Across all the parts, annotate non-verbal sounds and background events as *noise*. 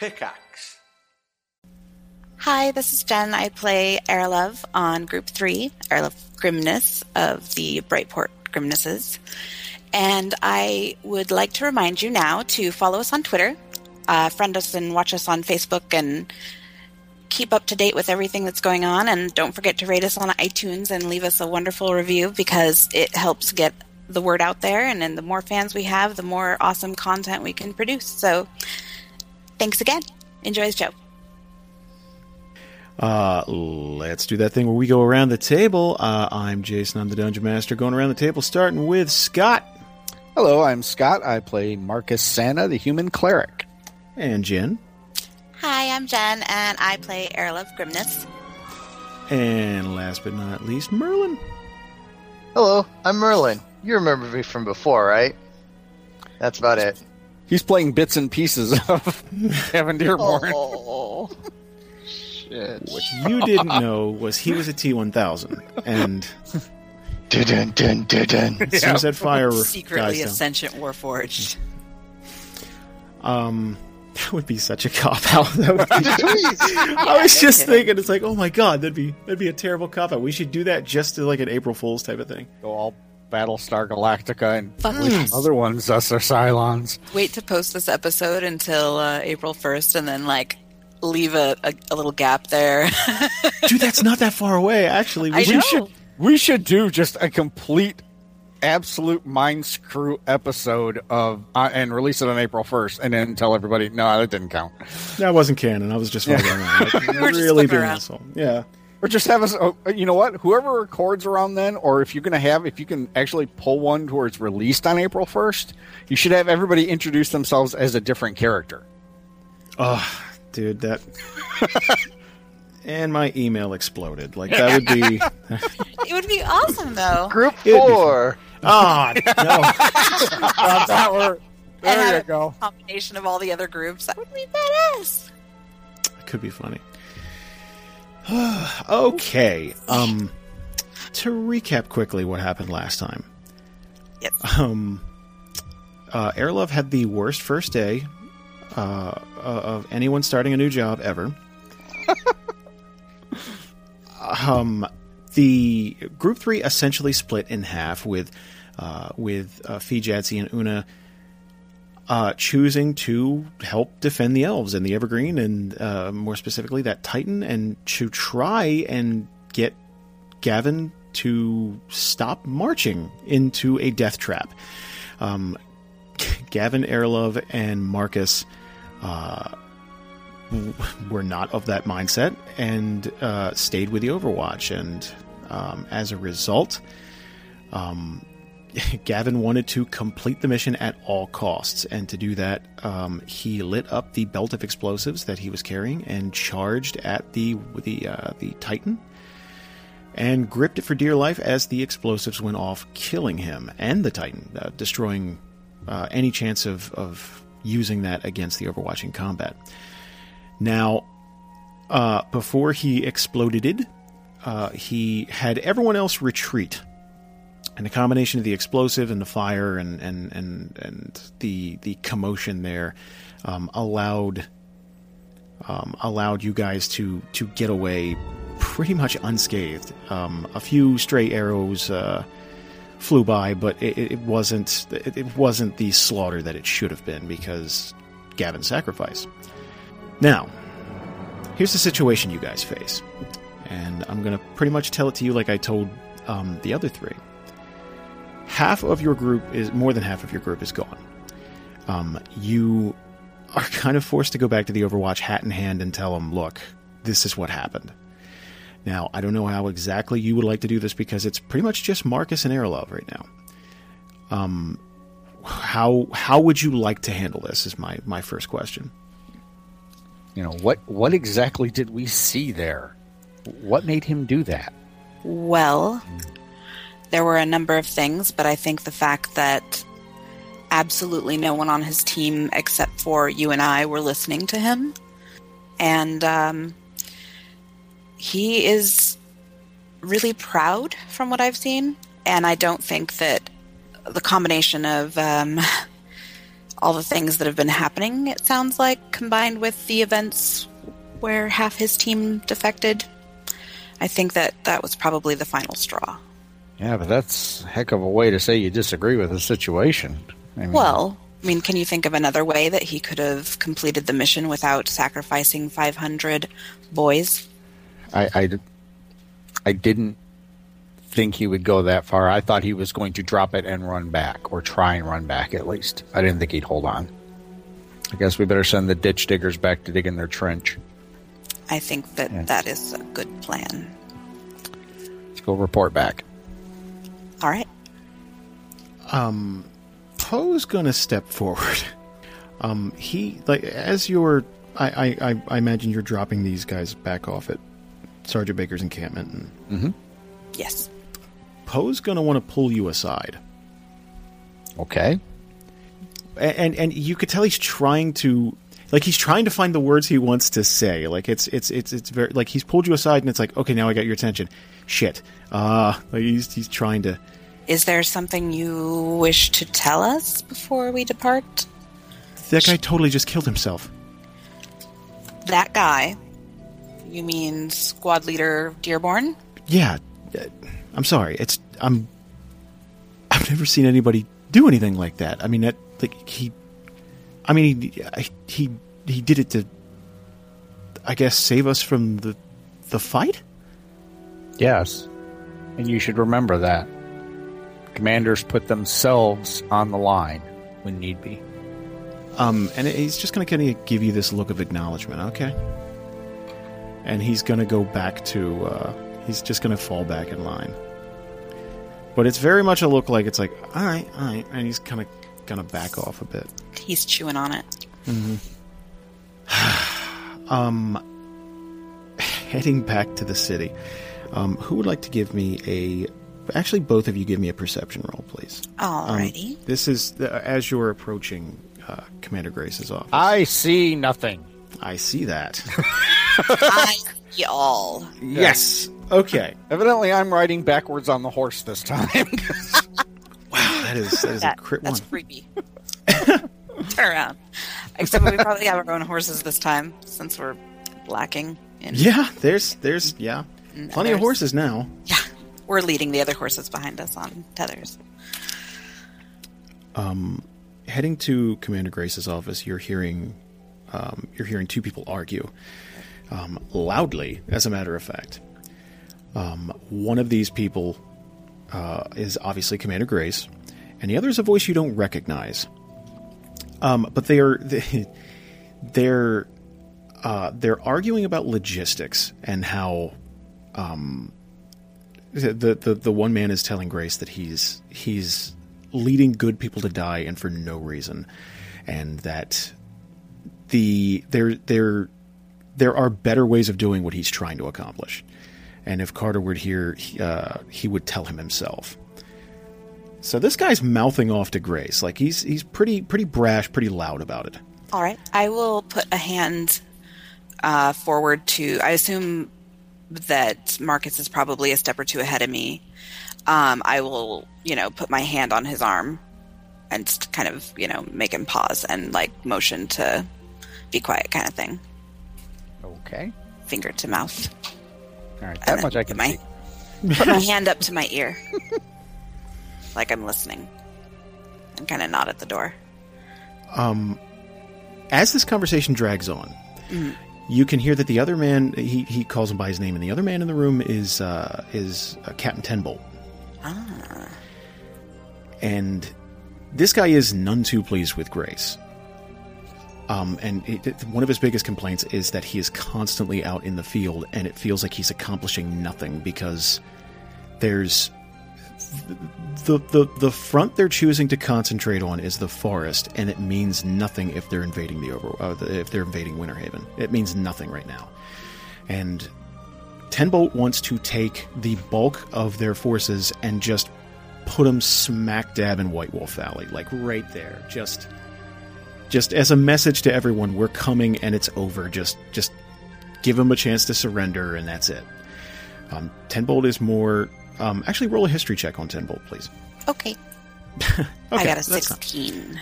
Pickaxe. Hi, this is Jen. I play Aralove on Group 3, Aralove Grimness of the Brightport Grimnesses. And I would like to remind you now to follow us on Twitter, uh, friend us and watch us on Facebook, and keep up to date with everything that's going on. And don't forget to rate us on iTunes and leave us a wonderful review because it helps get the word out there. And then the more fans we have, the more awesome content we can produce. So thanks again. Enjoy the show. Uh, let's do that thing where we go around the table. Uh, I'm Jason. I'm the Dungeon Master. Going around the table, starting with Scott Hello, I'm Scott. I play Marcus Santa, the human cleric. and Jen. Hi, I'm Jen, and I play Aralove Grimness. And last but not least, Merlin. Hello, I'm Merlin. You remember me from before, right? That's about it. He's playing bits and pieces *laughs* of Gavin Dearborn. Oh, shit. What you didn't know was he was a T1000. And Dun, dun, dun, dun. as soon as that fire Secretly dies a down, sentient warforged. um, that would be such a cop out. *laughs* That would be- *laughs* I was just thinking, it's like, oh my god, that'd be that'd be a terrible cop out. We should do that just to like an April Fool's type of thing. Go all Battlestar Galactica and Fuck other ones us are Cylons. Wait to post this episode until uh, April 1st and then, like, leave a, a, a little gap there. *laughs* Dude, that's not that far away. Actually, we I should. know. should we should do just a complete absolute mind screw episode of uh, and release it on April 1st and then tell everybody no that didn't count That wasn't canon. I was just fucking *laughs* around. Like, were just really fucking being an around. asshole. Yeah. Or just have us oh, you know what whoever records around then or if you're going to have if you can actually pull one to where it's released on April 1st you should have everybody introduce themselves as a different character Oh, dude, that. *laughs* and my email exploded. Like that would be. *laughs* *laughs* it would be awesome, though. Group It'd be four. Ah, no. that were, there have you go combination of all the other groups. That would be badass. It could be funny. *sighs* okay. Um, to recap quickly what happened last time. Yes. Um, uh, Aralove had the worst first day uh, of anyone starting a new job ever. *laughs* um, the group three essentially split in half with uh, with uh, Fee, Jadzi, and Una uh, choosing to help defend the elves and the Evergreen, and uh, more specifically that Titan, and to try and get Gavin to stop marching into a death trap. Um, *laughs* Gavin, Aralove, and Marcus uh, were not of that mindset and uh, stayed with the Overwatch. And um, as a result, um, *laughs* Gavin wanted to complete the mission at all costs, and to do that, um, he lit up the belt of explosives that he was carrying and charged at the the uh, the Titan, and gripped it for dear life as the explosives went off, killing him and the Titan, uh, destroying uh, any chance of of using that against the Overwatch in combat. Now, uh, before he exploded, uh, he had everyone else retreat and the combination of the explosive and the fire and and and, and the the commotion there um, allowed um, allowed you guys to to get away pretty much unscathed. Um, a few stray arrows uh, flew by, but it, it wasn't it, it wasn't the slaughter that it should have been because Gavin's sacrifice. Now, here's the situation you guys face, and I'm gonna pretty much tell it to you like I told um, the other three half of your group is more than half of your group is gone. Um, you are kind of forced to go back to the Overwatch hat in hand and tell them, look, this is what happened. Now, I don't know how exactly you would like to do this because it's pretty much just Marcus and Aralove right now. Um, how how would you like to handle this? Is my my first question. you know what what exactly did we see there what made him do that Well, there were a number of things, but I think the fact that absolutely no one on his team except for you and I were listening to him. And um, he is really proud from what I've seen. And I don't think that the combination of um, *laughs* all the things that have been happening, it sounds like, combined with the events where half his team defected, I think that that was probably the final straw. Yeah, but that's a heck of a way to say you disagree with the situation. I mean, Well, I mean, can you think of another way that he could have completed the mission without sacrificing 500 boys? I, I, I didn't think he would go that far. I thought he was going to drop it and run back, or try and run back at least. I didn't think he'd hold on. I guess we better send the ditch diggers back to dig in their trench. I think that Yeah. that is a good plan. Let's go report back. All right. Um, Poe's gonna step forward. *laughs* Um, he like as you're, I, I, I, I imagine you're dropping these guys back off at Sergeant Baker's encampment, and Yes. Poe's gonna want to pull you aside, Okay. and, and and you could tell he's trying to. Like he's trying to find the words he wants to say. Like it's it's it's it's very like he's pulled you aside and it's like okay now I got your attention. Shit. Uh like he's he's trying to. Is there something you wish to tell us before we depart? That guy totally just killed himself. That guy. You mean squad leader Dearborn? Yeah, uh, I'm sorry. It's I'm. I've never seen anybody do anything like that. I mean, that like he. I mean, he he he did it to. I guess save us from the the fight. Yes. And you should remember that. Commanders put themselves on the line when need be. Um, and he's just going to kind of give you this look of acknowledgement, okay? And he's going to go back to. Uh, he's just going to fall back in line. But it's very much a look like it's like, all right, all right, and he's kind of going to back off a bit. He's chewing on it. *sighs* Um, heading back to the city. Um, who would like to give me a? Actually, both of you give me a perception roll, please. Um, Alrighty. this is uh, as you're approaching uh, Commander Grace's office. I see nothing. I see that. *laughs* I y'all. yes. Okay. Evidently, I'm riding backwards on the horse this time. *laughs* That is that is That- a crit that's one. creepy. *laughs* Turn around. Except we probably have our own horses this time since we're lacking in. Yeah, there's there's yeah, in plenty of horses now. Yeah. We're leading the other horses behind us on tethers. Um, heading to Commander Grace's office, you're hearing um, you're hearing two people argue um, loudly. As a matter of fact, um, one of these people uh, is obviously Commander Grace, and the other is a voice you don't recognize. Um, but they are they, *laughs* they're uh, they're arguing about logistics and how um, the, the the one man is telling Grace that he's he's leading good people to die and for no reason, and that the there there there are better ways of doing what he's trying to accomplish, and if Carter were here, he, uh, he would tell him himself. So this guy's mouthing off to Grace like he's he's pretty pretty brash, pretty loud about it. All right. I will put a hand uh, forward to. I assume that Marcus is probably a step or two ahead of me. Um, I will, you know, put my hand on his arm and just kind of, you know, make him pause and like motion to be quiet, kind of thing, okay. finger to mouth. All right. And That much I put can my, see. *laughs* Put my hand up to my ear, *laughs* like I'm listening, and kind of nod at the door. Um, as this conversation drags on, you can hear that the other man he, he calls him by his name, and the other man in the room is uh, is uh, Captain Tenbolt. Ah. And this guy is none too pleased with Grace. Um, and it- one of his biggest complaints is that he is constantly out in the field, and it feels like he's accomplishing nothing because there's the the the front they're choosing to concentrate on is the forest, and it means nothing if they're invading the over uh, if they're invading Winterhaven. It means nothing right now, and Tenbolt wants to take the bulk of their forces and just put them smack dab in White Wolf Valley, like right there, just just as a message to everyone, we're coming and it's over. Just just give them a chance to surrender, and that's it. Um, Tenbolt is more. Um, actually, roll a history check on Tenbolt, please. Okay. *laughs* Okay, I got a that's not- 16.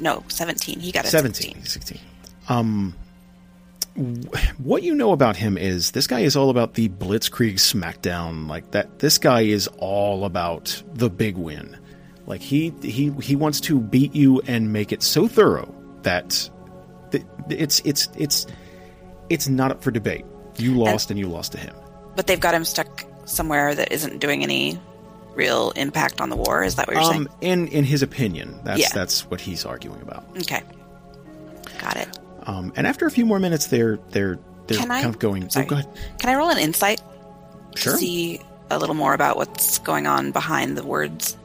No, 17. He got a 17. 16. Um, what you know about him is this guy is all about the Blitzkrieg smackdown. Like that, this guy is all about the big win. Like he he he wants to beat you and make it so thorough that it's it's it's it's not up for debate. You lost and, you lost to him. But they've got him stuck somewhere that isn't doing any real impact on the war. Is that what you're Um, in in his opinion, that's Yeah. that's what he's arguing about. Okay. Got it. Um, and after a few more minutes, they're they're they're Can I? kind of going. Sorry. Oh, go ahead. Can I roll an insight Sure. to see a little more about what's going on behind the words?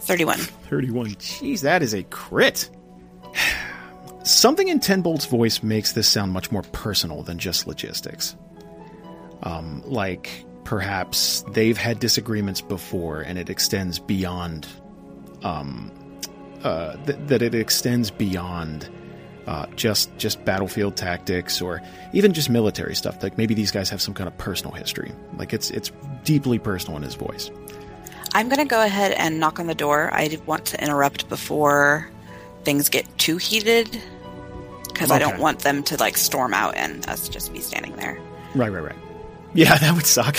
31. 31. Jeez, that is a crit. Something in Tenbolt's voice makes this sound much more personal than just logistics. Um, like perhaps they've had disagreements before, and it extends beyond. Um, uh, th- that it extends beyond uh, just just battlefield tactics or even just military stuff. Like maybe these guys have some kind of personal history. Like it's it's deeply personal in his voice. I'm going to go ahead and knock on the door. I want to interrupt before things get too heated because I don't want them to like storm out and us just be standing there. Right, right, right. *laughs* Yeah, that would suck.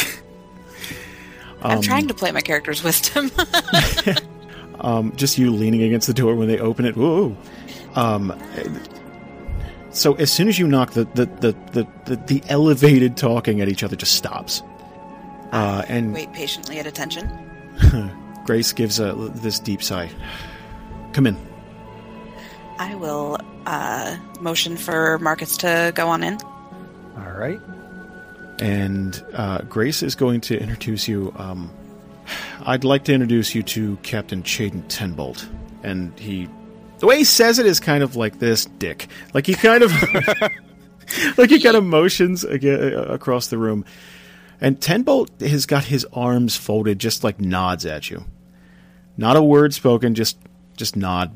I'm trying to play my character's wisdom. *laughs* Um, just you leaning against the door when they open it. Whoa. Um, so as soon as you knock, the the, the, the, the, the elevated talking at each other just stops. Uh, and Wait patiently at attention. *laughs* Grace gives a, this deep sigh. Come in. I will uh, motion for Marcus to go on in. All right. And uh, Grace is going to introduce you. Um, I'd like to introduce you to Captain Chaden Tenbolt. And he. The way he says it is kind of like this dick. Like he kind of. *laughs* like he kind of motions aga across the room. And Tenbolt has got his arms folded, just like nods at you. Not a word spoken, just just nod.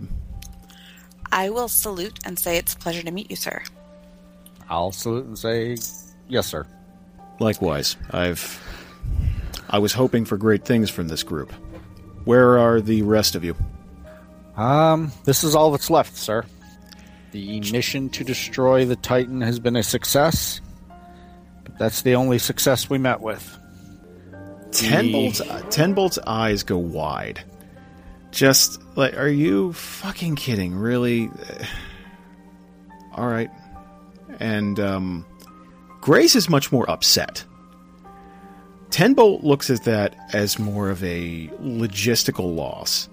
I will salute and say it's a pleasure to meet you, sir. I'll salute and say, yes, sir. Likewise, I've I was hoping for great things from this group. Where are the rest of you? Um, this is all that's left, sir. The mission to destroy the Titan has been a success, but that's the only success we met with. Ten The- bolts. Tenbolt's eyes go wide. Just like, are you fucking kidding? Really? *sighs* All right. And um, Grace is much more upset. Tenbolt looks at that as more of a logistical loss.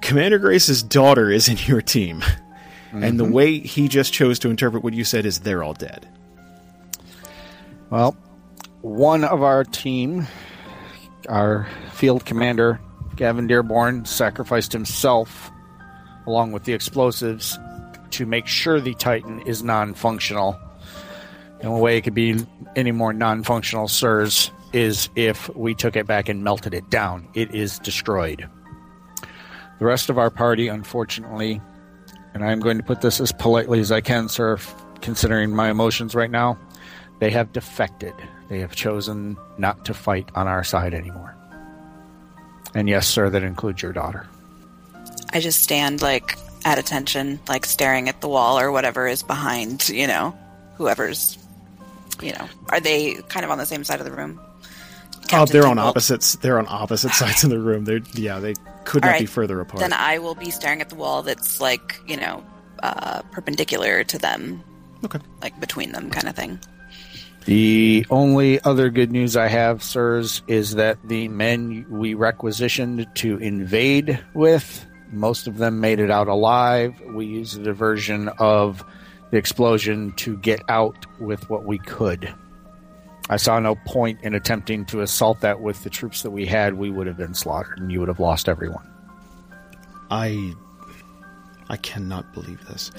Commander Grace's daughter is in your team, and the mm-hmm. way he just chose to interpret what you said is they're all dead. Well, one of our team, our field commander, Gavin Dearborn, sacrificed himself along with the explosives to make sure the Titan is non functional. The only way it could be any more non functional, sirs, is if we took it back and melted it down. It is destroyed. The rest of our party, unfortunately, and I'm going to put this as politely as I can, sir, considering my emotions right now, they have defected. They have chosen not to fight on our side anymore. And yes, sir, that includes your daughter. I just stand like at attention, like staring at the wall or whatever is behind, you know, whoever's, you know, are they kind of on the same side of the room? Oh, Captain they're on Tenbolt? opposites. They're on opposite sides of the room. They're yeah, they could All not be further apart. Then I will be staring at the wall that's like, you know, uh, perpendicular to them, okay. like between them, kind of thing. The only other good news I have, sirs, is that the men we requisitioned to invade with, most of them made it out alive. We used a diversion of the explosion to get out with what we could. I saw no point in attempting to assault that with the troops that we had. We would have been slaughtered, and you would have lost everyone. I I cannot believe this.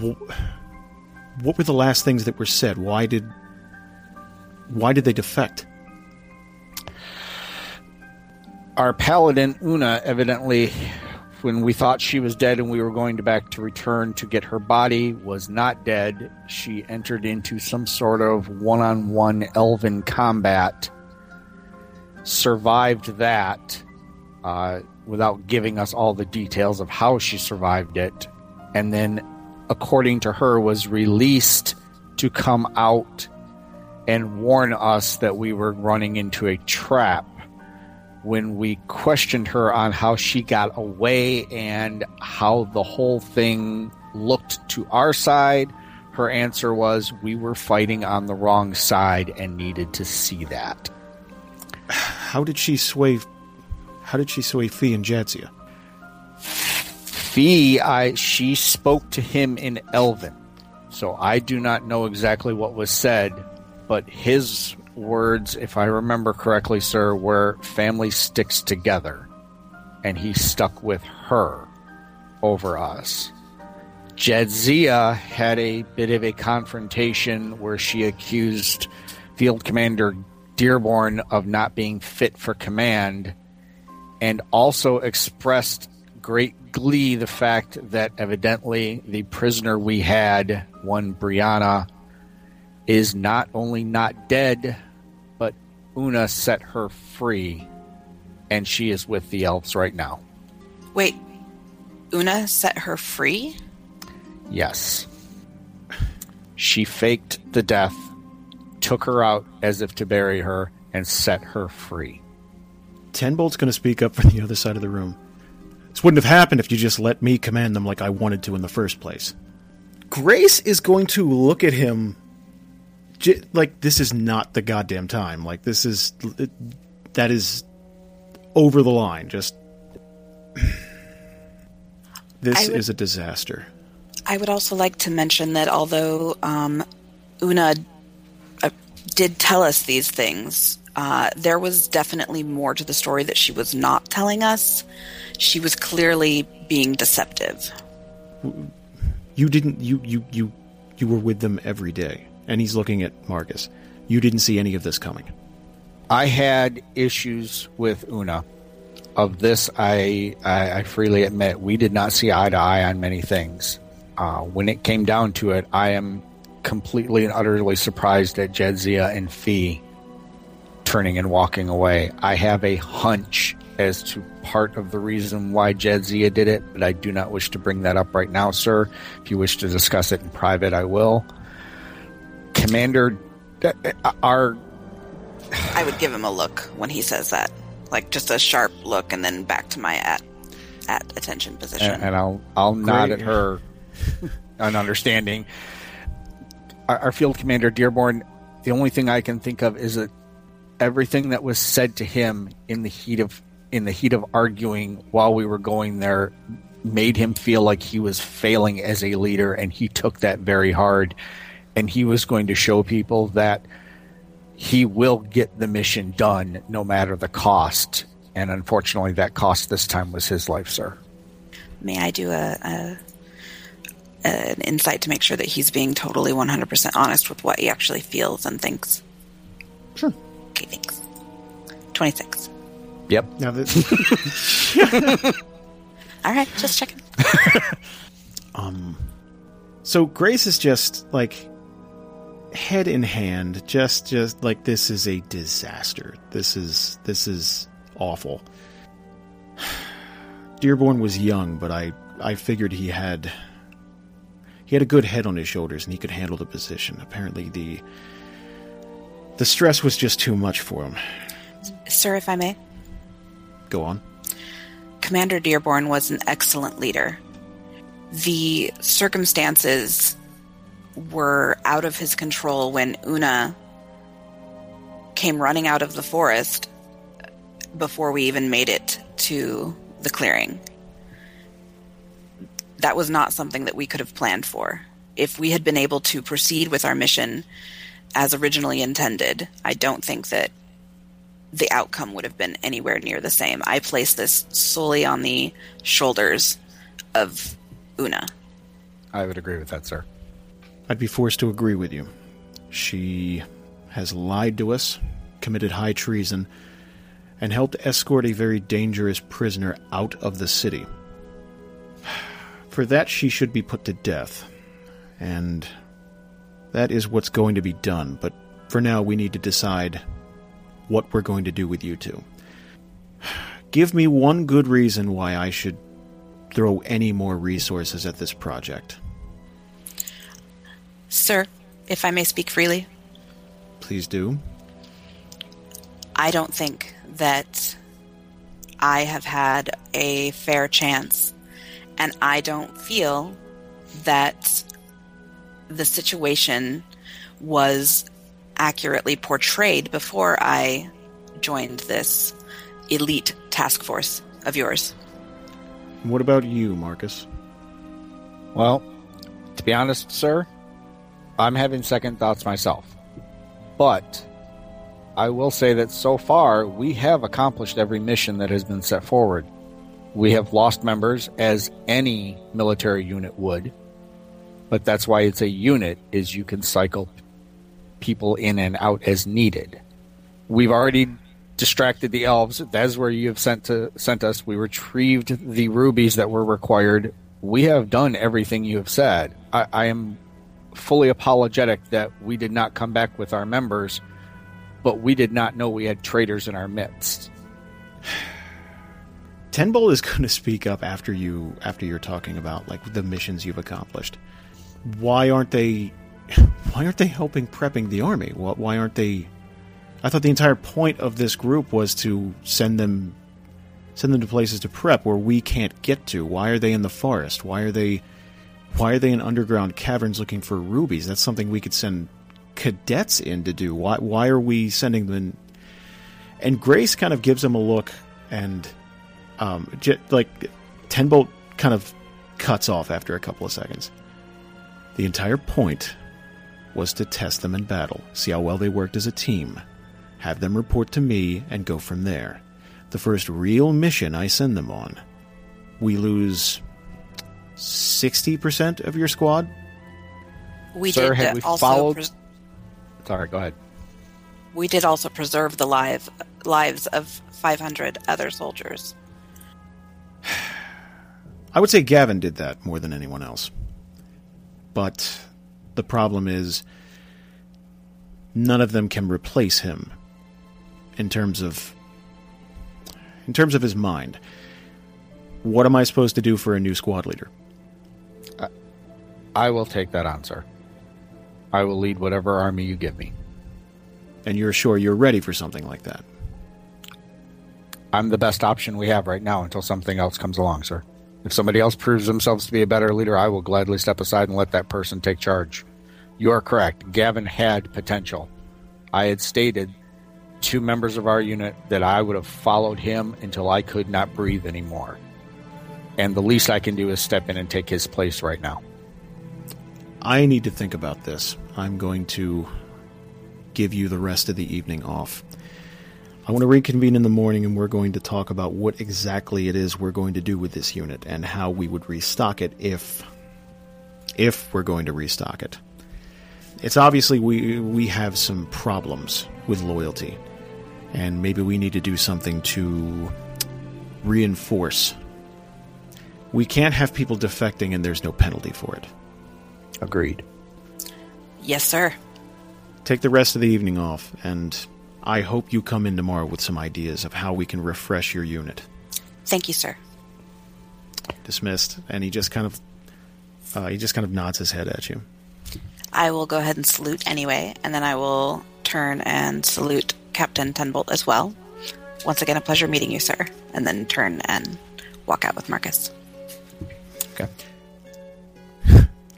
What, what were the last things that were said? Why did why did they defect? our paladin Una evidently when we thought she was dead and we were going to back to return to get her body was not dead she entered into some sort of one-on-one elven combat survived that uh, without giving us all the details of how she survived it. And then, according to her, was released to come out and warn us that we were running into a trap when we questioned her on how she got away and how the whole thing looked to our side, her answer was we were fighting on the wrong side and needed to see that. How did she sway? How did she sway Fee and Jadzia? Fee, I she spoke to him in Elven, so I do not know exactly what was said, but his words, if I remember correctly, sir, were family sticks together. And he stuck with her over us. Jadzia had a bit of a confrontation where she accused Field Commander Dearborn of not being fit for command and also expressed great glee the fact that evidently the prisoner we had, one Brianna, is not only not dead, Una set her free, and she is with the elves right now. Wait, Una set her free? Yes. She faked the death, took her out as if to bury her, and set her free. Tenbolt's going to speak up from the other side of the room. This wouldn't have happened if you just let me command them like I wanted to in the first place. Grace is going to look at him j- like this is not the goddamn time. Like this is that is over the line. Just *sighs* this would- is a disaster. I would also like to mention that although um, Una uh, did tell us these things, uh, there was definitely more to the story that she was not telling us. She was clearly being deceptive. You didn't you you you you were with them every day. And he's looking at Marcus. You didn't see any of this coming. I had issues with Una. Of this, I, I, I freely admit we did not see eye to eye on many things. Uh, when it came down to it, I am completely and utterly surprised at Jedzia and Fee turning and walking away. I have a hunch as to part of the reason why Jedzia did it, but I do not wish to bring that up right now, sir. If you wish to discuss it in private, I will. Commander, uh, our I would give him a look when he says that, like just a sharp look, and then back to my at at attention position. and, and I'll I'll nod at her, *laughs* an understanding. Our, our field commander Dearborn. The only thing I can think of is that everything that was said to him in the heat of in the heat of arguing while we were going there made him feel like he was failing as a leader, and he took that very hard. And he was going to show people that he will get the mission done no matter the cost. And unfortunately, that cost this time was his life, sir. May I do a, a an insight to make sure that he's being totally 100% honest with what he actually feels and thinks? Sure. Okay, thanks. 26. Yep. Now that *laughs* All right, just checking. *laughs* um, So Grace is just like head in hand, just just like this is a disaster. This is this is awful. *sighs* Dearborn was young, but I I figured he had he had a good head on his shoulders and he could handle the position. Apparently the the stress was just too much for him. Sir, if I may, Go on. Commander Dearborn was an excellent leader. The circumstances were out of his control when Una came running out of the forest before we even made it to the clearing. That was not something that we could have planned for. If we had been able to proceed with our mission as originally intended, I don't think that the outcome would have been anywhere near the same. I place this solely on the shoulders of Una. I would agree with that, sir. I'd be forced to agree with you. She has lied to us, committed high treason, and helped escort a very dangerous prisoner out of the city. *sighs* For that, she should be put to death. And that is what's going to be done. But for now, we need to decide what we're going to do with you two. *sighs* give me one good reason why I should throw any more resources at this project. Sir, if I may speak freely, Please do. I don't think that I have had a fair chance, and I don't feel that the situation was accurately portrayed before I joined this elite task force of yours. What about you, Marcus? Well, to be honest, sir, I'm having second thoughts myself. But I will say that so far we have accomplished every mission that has been set forward. We have lost members as any military unit would. But that's why it's a unit is you can cycle people in and out as needed. We've already distracted the elves. That's where you have sent to sent us. We retrieved the rubies that were required. We have done everything you have said. I, I am fully apologetic that we did not come back with our members, but we did not know we had traitors in our midst. *sighs* Tenbolt is going to speak up after you after you're talking about like the missions you've accomplished. Why aren't they *laughs* why aren't they helping prepping the army? Why aren't they I thought the entire point of this group was to send them send them to places to prep where we can't get to. Why are they in the forest? Why are they why are they in underground caverns looking for rubies? That's something we could send cadets in to do. Why why are we sending them in? And Grace kind of gives him a look and um, j- like Tenbolt kind of cuts off after a couple of seconds. The entire point was to test them in battle, see how well they worked as a team, have them report to me, and go from there. The first real mission I send them on, we lose 60% of your squad? We Sir, did had we also followed- pres- Sorry, go ahead. we did also preserve the live lives of 500 other soldiers. *sighs* I would say Gavin did that more than anyone else. But the problem is none of them can replace him in terms of in terms of his mind. What am I supposed to do for a new squad leader? I will take that on, sir. I will lead whatever army you give me. And you're sure you're ready for something like that? I'm the best option we have right now until something else comes along, sir. If somebody else proves themselves to be a better leader, I will gladly step aside and let that person take charge. You are correct. Gavin had potential. I had stated to members of our unit that I would have followed him until I could not breathe anymore. And the least I can do is step in and take his place right now. I need to think about this. I'm going to give you the rest of the evening off. I want to reconvene in the morning and we're going to talk about what exactly it is we're going to do with this unit and how we would restock it if if we're going to restock it. It's obviously we we have some problems with loyalty and maybe we need to do something to reinforce. We can't have people defecting and there's no penalty for it. Agreed. Yes, sir. take the rest of the evening off, and I hope you come in tomorrow with some ideas of how we can refresh your unit. Thank you, sir. Dismissed, and he just kind of uh, he just kind of nods his head at you. I will go ahead and salute anyway, and then I will turn and salute Captain Tenbolt as well. Once again, a pleasure meeting you, sir. And then turn and walk out with Marcus. Okay.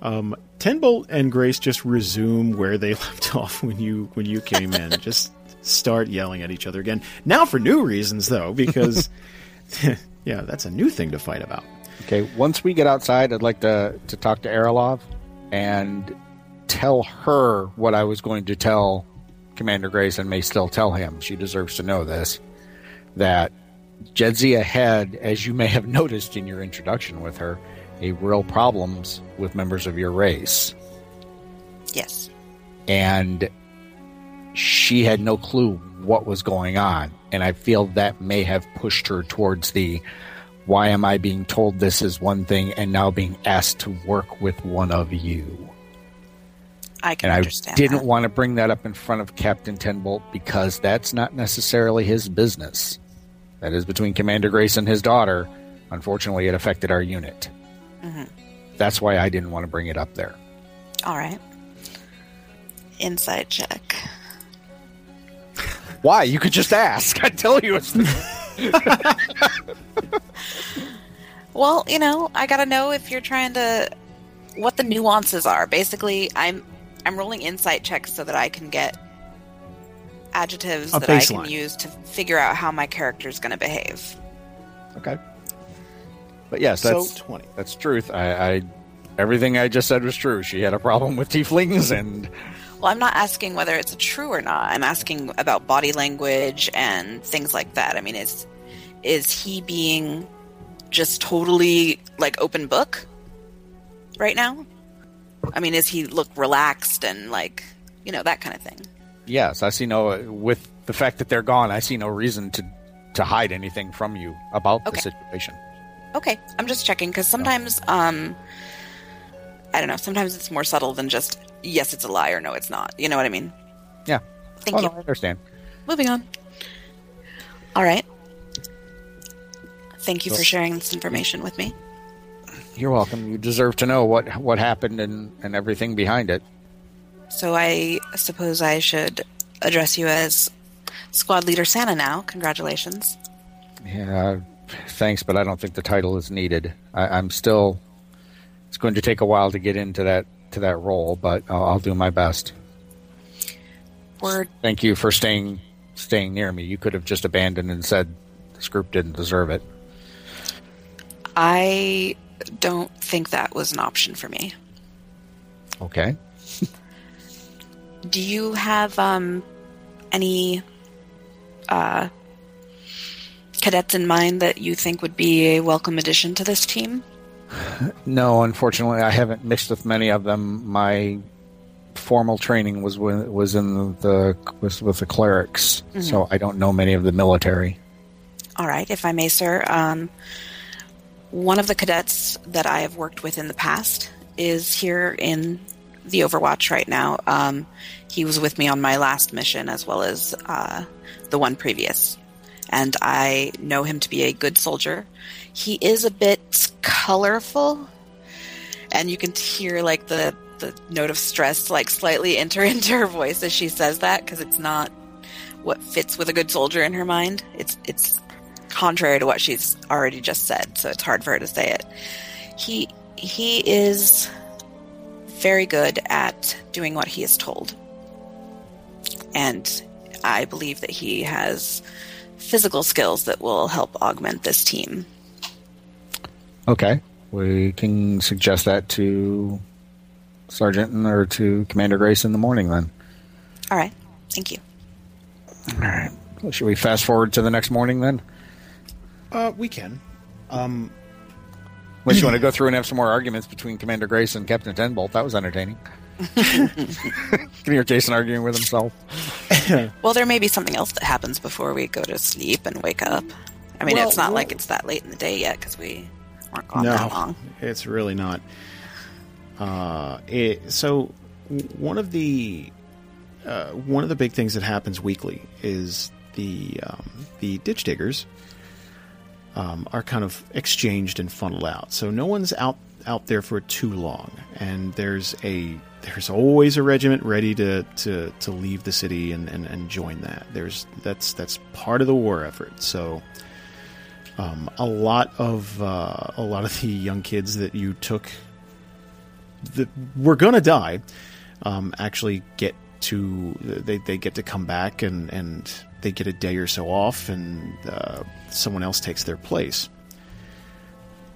Um, Tenbolt and Grace just resume where they *laughs* left off when you when you came in. *laughs* just start yelling at each other again. Now for new reasons, though, because *laughs* yeah, that's a new thing to fight about. Okay, once we get outside, I'd like to, to talk to Aralove and tell her what I was going to tell Commander Grace and may still tell him. She deserves to know this. That Jedzia had, as you may have noticed in your introduction with her, a real problems with members of your race. Yes. And she had no clue what was going on. And I feel that may have pushed her towards the why am I being told this is one thing and now being asked to work with one of you? I can And I didn't that. want to bring that up in front of Captain Tenbolt because that's not necessarily his business. That is between Commander Grace and his daughter. Unfortunately, it affected our unit. Mm-hmm. That's why I didn't want to bring it up there. All right. Insight check. *laughs* Why? You could just ask. I tell you, it's *laughs* Well, you know, I gotta know if you're trying to what the nuances are. Basically, I'm I'm rolling insight checks so that I can get adjectives A that I can use to figure out how my character is going to behave. okay. But yes, So that's 20. That's truth. I, I everything I just said was true. She had a problem with tieflings, and Well, I'm not asking whether it's true or not. I'm asking about body language and things like that. I mean, is is he being just totally like open book right now? I mean, is he look relaxed and like you know that kind of thing? yes, I see no. With the fact that they're gone, I see no reason to to hide anything from you about Okay. the situation. Okay, I'm just checking because sometimes, um, I don't know. Sometimes it's more subtle than just yes, it's a lie or no, it's not. You know what I mean? Yeah. Thank oh, you. No, I understand. Moving on. All right. Thank you So- for sharing this information with me. You're welcome. You deserve to know what what happened and and everything behind it. So I suppose I should address you as Squad Leader Santa now. Congratulations. Yeah, thanks, but I don't think the title is needed. I, I'm still. It's going to take a while to get into that to that role, but I'll, I'll do my best. Word. Thank you for staying staying near me. You could have just abandoned and said this group didn't deserve it. I don't think that was an option for me. Okay. Do you have um, any uh, cadets in mind that you think would be a welcome addition to this team? No, unfortunately, I haven't mixed with many of them. My formal training was with, was in the was with the clerics, so I don't know many of the military. All right, if I may, sir. Um, one of the cadets that I have worked with in the past is here in the Overwatch right now. Um, he was with me on my last mission as well as uh, the one previous. And I know him to be a good soldier. He is a bit colorful, and you can hear like the, the note of stress like slightly enter *laughs* into her voice as she says that because it's not what fits with a good soldier in her mind. It's it's contrary to what she's already just said, so it's hard for her to say it. He he is very good at doing what he is told. And I believe that he has physical skills that will help augment this team. Okay, we can suggest that to Sergeant or to Commander Grace in the morning. Then, All right. Thank you. all right. Should we fast forward to the next morning then? Uh, we can. Um, Unless you *clears throat* want to go through and have some more arguments between Commander Grace and Captain Tenbolt. That was entertaining. *laughs* Can hear Jason arguing with himself. *laughs* Well, there may be something else that happens before we go to sleep and wake up. I mean, Well, it's not well- like it's that late in the day yet because we weren't gone no, that long. it's really not. Uh, it, so one of the uh, one of the big things that happens weekly is the um, the ditch diggers um, are kind of exchanged and funneled out. So no one's out out there for too long, and there's a there's always a regiment ready to to, to leave the city and, and, and join that. There's that's that's part of the war effort. So um, a lot of uh, a lot of the young kids that you took that were gonna die um, actually get to they, they get to come back and and they get a day or so off and uh, someone else takes their place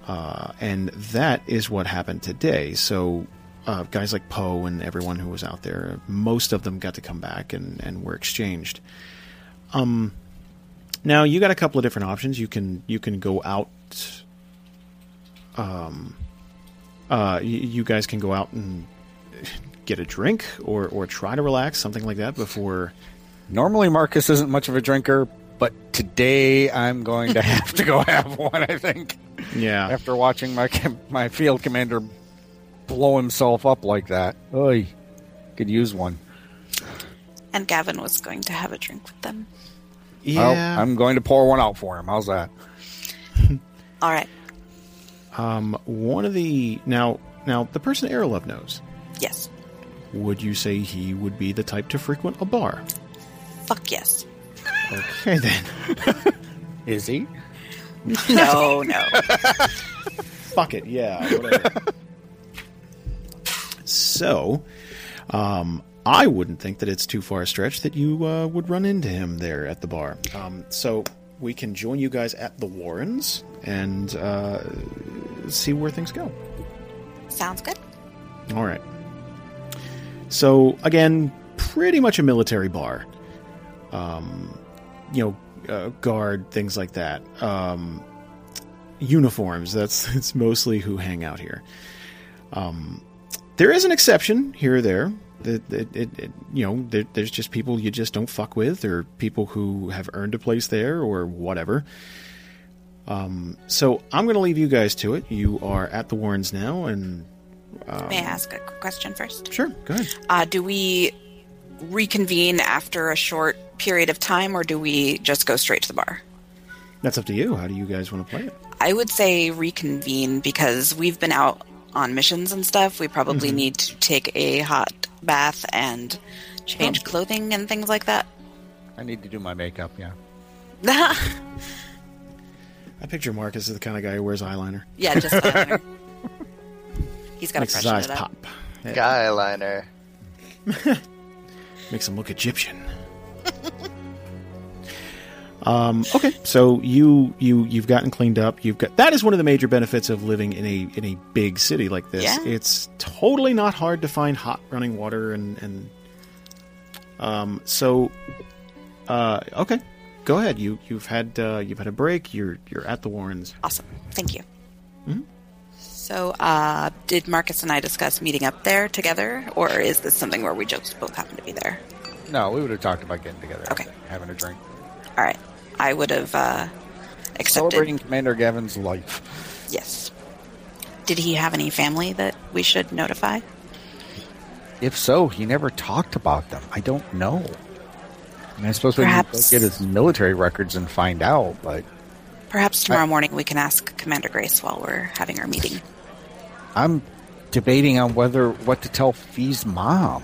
uh, and that is what happened today so uh, guys like Poe and everyone who was out there most of them got to come back and and were exchanged um now you got a couple of different options you can you can go out um uh, y- you guys can go out and get a drink or, or try to relax, something like that, before. Normally, Marcus isn't much of a drinker, but today I'm going to *laughs* have to go have one. I think Yeah. after watching my my field commander blow himself up like that, oy, could use one. And Gavin was going to have a drink with them. Yeah. Well, I'm going to pour one out for him. How's that? *laughs* All right. Um, one of the now now the person Aralove knows. Yes. Would you say he would be the type to frequent a bar? Fuck yes. Okay *laughs* then. Is he? *laughs* No, no. Fuck it, yeah. Whatever. So, um, I wouldn't think that it's too far a stretch that you uh, would run into him there at the bar. Um, so we can join you guys at the Warrens and uh, see where things go. Sounds good. All right. So again, pretty much a military bar. Um, you know, uh, guard things like that. Um, uniforms. That's *laughs* that's mostly who hang out here. Um, there is an exception here or there. That it, it, it, you know, there, there's just people you just don't fuck with, or people who have earned a place there, or whatever. Um, so I'm going to leave you guys to it. You are at the Warrens now, and May I ask a question first? sure, go ahead. Uh, do we reconvene after a short period of time, or do we just go straight to the bar? That's up to you. How do you guys want to play it? I would say reconvene because we've been out on missions and stuff. We probably mm-hmm. need to take a hot bath and change oh. clothing and things like that. I need to do my makeup. Yeah. *laughs* I picture Marcus as the kind of guy who wears eyeliner. yeah, just *laughs* eyeliner. He's got to Makes his freshen eyes it up. pop. Yeah, Guy liner. *laughs* Makes him look Egyptian. Um, okay, so you you you've gotten cleaned up. You've got that is one of the major benefits of living in a in a big city like this. Yeah. It's totally not hard to find hot running water and and um so uh okay. Go ahead. You you've had uh, you've had a break. You're you're at the Warrens. Awesome. Thank you. So, uh, did Marcus and I discuss meeting up there together, or is this something where we just both happen to be there? No, we would have talked about getting together. Okay. Having a drink. All right. I would have uh, accepted. Celebrating Commander Gavin's life. Yes. Did he have any family that we should notify? If so, he never talked about them. I don't know. I, mean, I suppose we can get his military records and find out, but Perhaps tomorrow morning we can ask Commander Grace while we're having our meeting. I'm debating on whether what to tell Fee's mom.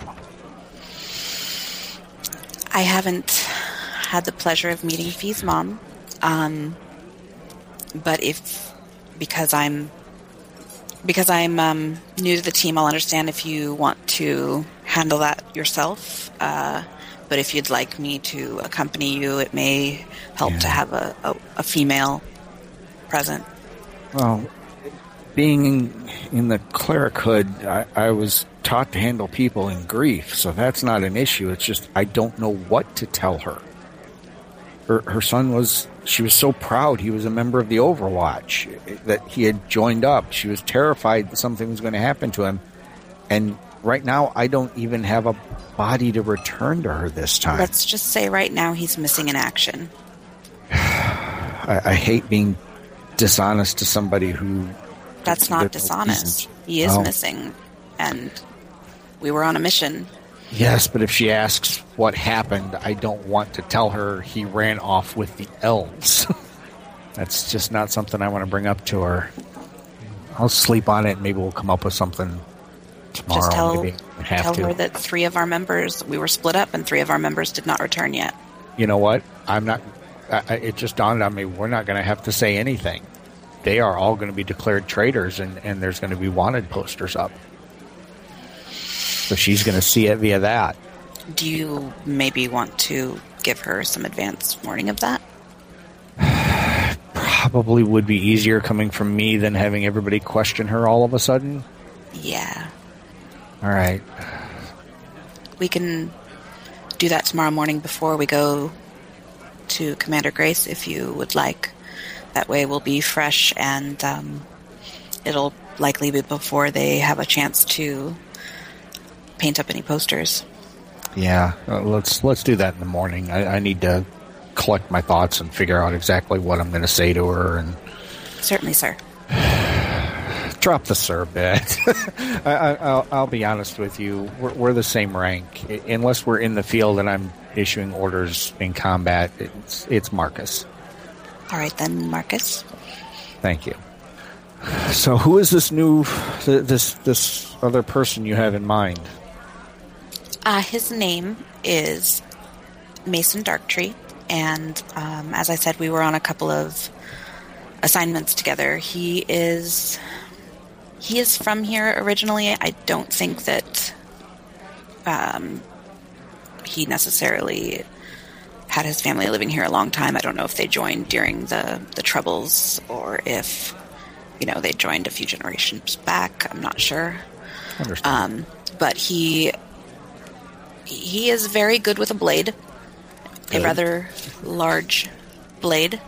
I haven't had the pleasure of meeting Fee's mom, um, but if because I'm because I'm um, new to the team, I'll understand if you want to handle that yourself. Uh, but if you'd like me to accompany you, it may help to have a, a, a female present. Well, being in, in the clerichood, I, I was taught to handle people in grief, so that's not an issue. It's just I don't know what to tell her. Her, her son was, she was so proud he was a member of the Overwatch, that he had joined up. She was terrified that something was going to happen to him. And right now, I don't even have a body to return to her this time. Let's just say right now he's missing in action. *sighs* I, I hate being dishonest to somebody who That's not no dishonest. He is Oh. missing, and we were on a mission. Yes, but if she asks what happened, I don't want to tell her he ran off with the elves. *laughs* That's just not something I want to bring up to her. I'll sleep on it. Maybe we'll come up with something tomorrow. Just tell tell to. her that three of our members we were split up, and three of our members did not return yet. you know what? I'm not. I, I- it just dawned on me. We're not going to have to say anything. They are all going to be declared traitors, and, and there's going to be wanted posters up. So she's going to see it via that. Do you maybe want to give her some advance warning of that? *sighs* Probably would be easier coming from me than having everybody question her all of a sudden. Yeah, All right. we can do that tomorrow morning before we go to Commander Grace, if you would like. That way, we'll be fresh, and um, it'll likely be before they have a chance to paint up any posters. Yeah, uh, let's let's do that in the morning. I, I need to collect my thoughts and figure out exactly what I'm going to say to her and Certainly, sir. *sighs* drop the sir bit. *laughs* I, I, I'll, I'll be honest with you. We're, we're the same rank. Unless we're in the field and I'm issuing orders in combat, it's, it's Marcus. All right then, Marcus. Thank you. *sighs* So, who is this new, this this other person you have in mind? Uh, his name is Mason Darktree, and um, as I said, we were on a couple of assignments together. He is he is from here originally. I don't think that um, he necessarily had his family living here a long time. I don't know if they joined during the the troubles or if you know they joined a few generations back. I'm not sure. Um, but he he is very good with a blade, Good. a rather large blade.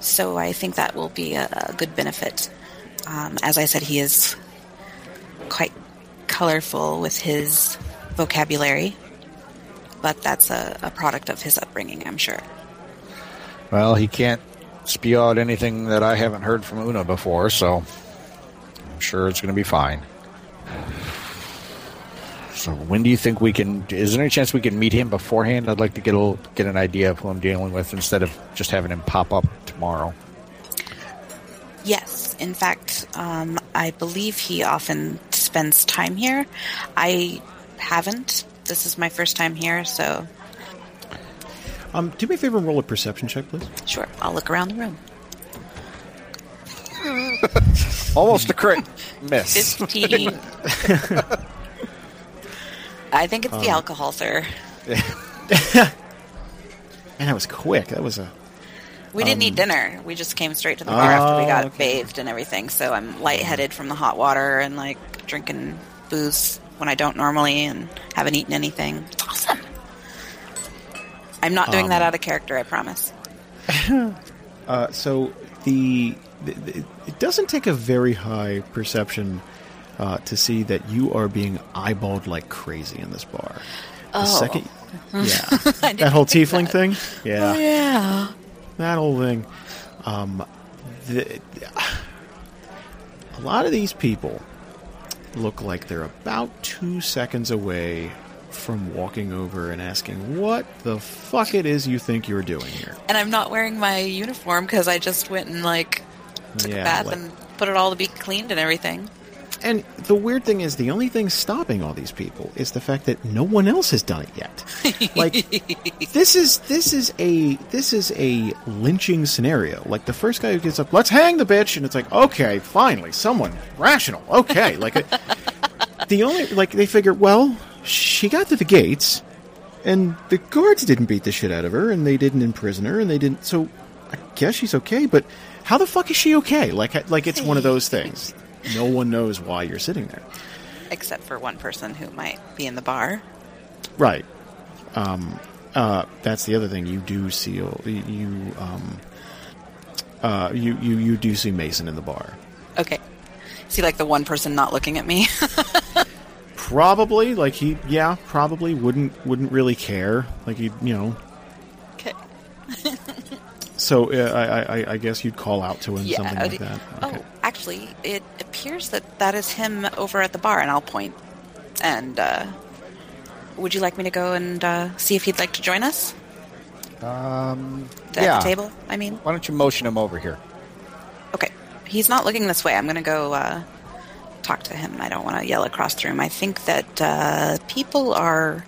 So I think that will be a, a good benefit. Um, as I said, he is quite colorful with his vocabulary, but that's a, a product of his upbringing, I'm sure. well, he can't spew out anything that I haven't heard from Una before, so I'm sure it's going to be fine. So, when do you think we can? Is there any chance we can meet him beforehand? I'd like to get a little, get an idea of who I'm dealing with instead of just having him pop up tomorrow. Yes, in fact, um, I believe he often spends time here. I haven't. This is my first time here, so Um, do me a favor and roll a perception check, please. sure, I'll look around the room. *laughs* Almost a crit *laughs* miss. 15. *laughs* I think it's the um, alcohol, sir. *laughs* Man, that was quick. That was a. We didn't eat um, dinner. We just came straight to the bar ah, after we Oh, got okay. bathed and everything. So I'm lightheaded from the hot water and like drinking booze when I don't normally and haven't eaten anything. It's awesome. I'm not doing that um, out of character, I promise. *laughs* Uh, so the, the, the it doesn't take a very high perception uh, to see that you are being eyeballed like crazy in this bar. The Oh. second, *laughs* yeah, that whole tiefling that. thing, yeah, Yeah. that whole thing. Um, the, a lot of these people look like they're about two seconds away from walking over and asking what the fuck it is you think you're doing here. And I'm not wearing my uniform because I just went and like took Yeah, a bath like- and put it all to be cleaned and everything. And the weird thing is, the only thing stopping all these people is the fact that no one else has done it yet. like *laughs* this is this is a this is a lynching scenario. Like the first guy who gets up, let's hang the bitch, and it's like, okay, finally, someone rational. Okay, like *laughs* the only like they figure, well, she got to the gates, and the guards didn't beat the shit out of her, and they didn't imprison her, and they didn't. So I guess she's okay, but how the fuck is she okay? Like like it's one of those things. No one knows why you're sitting there. Except for one person who might be in the bar. Right. Um, uh, that's the other thing. You do see you um, uh, you, you you do see Mason in the bar. Okay. See, like the one person not looking at me. *laughs* Probably like he yeah probably wouldn't wouldn't really care like he you know okay. *laughs* so uh, I, I I guess you'd call out to him Yeah. something oh, like d- that. Oh, actually, it appears that that is him over at the bar, and I'll point. And uh, would you like me to go and uh, see if he'd like to join us Um, at yeah. the table? I mean, Why don't you motion him over here? okay. He's not looking this way. I'm going to go uh, talk to him. I don't want to yell across the room. I think that uh, people are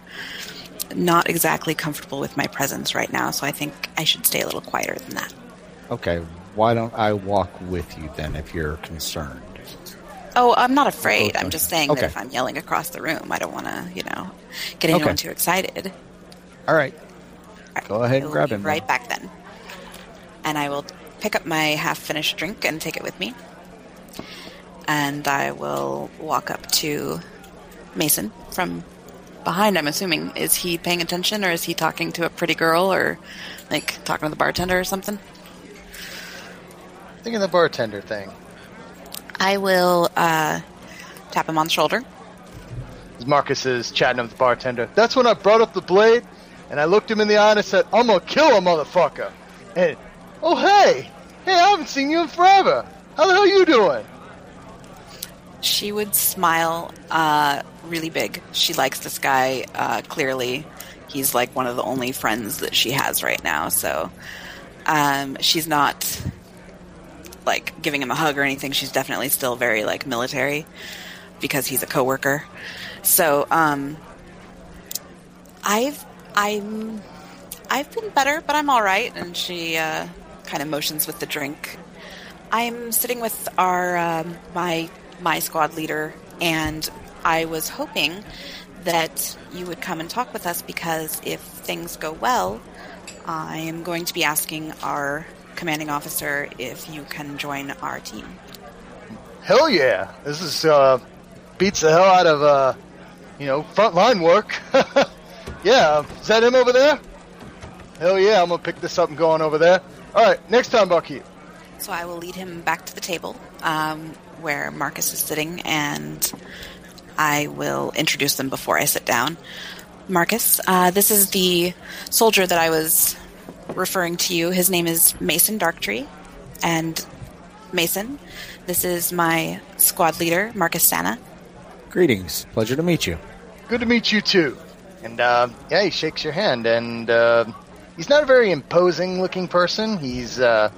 not exactly comfortable with my presence right now, so I think I should stay a little quieter than that. Okay. Why don't I walk with you then, if you're concerned? Oh, I'm not afraid. I'm just saying Okay. that if I'm yelling across the room, I don't want to, you know, get anyone Okay. too excited. All right. All right, Go ahead and grab be him, Right back then. And I will pick up my half-finished drink and take it with me. And I will walk up to Mason from behind. I'm assuming is he paying attention or is he talking to a pretty girl or like talking to the bartender or something? Thinking the bartender thing. I will uh, tap him on the shoulder. Marcus is chatting with the bartender. That's when I brought up the blade, and I looked him in the eye and I said, "I'm gonna kill a motherfucker." And oh hey, hey, I haven't seen you in forever. How the hell are you doing? She would smile uh, really big. She likes this guy. Uh, clearly, he's like one of the only friends that she has right now. So um, she's not like giving him a hug or anything. She's definitely still very like military because he's a coworker. So um, I've I'm I've been better, but I'm all right. And she uh, kind of motions with the drink. I'm sitting with our um, my my squad leader, and I was hoping that you would come and talk with us because if things go well, I am going to be asking our commanding officer if you can join our team. Hell yeah! This is uh, beats the hell out of uh, you know frontline work. *laughs* yeah, is that him over there? Hell yeah! I'm gonna pick this up and go on over there. All right, next time, Bucky. So I will lead him back to the table um, where Marcus is sitting, and I will introduce them before I sit down. Marcus, uh, this is the soldier that I was referring to you. His name is Mason Darktree, and Mason, this is my squad leader, Marcus Stana. Greetings. Pleasure to meet you. Good to meet you too. And uh, yeah, he shakes your hand, and uh, he's not a very imposing-looking person. He's uh,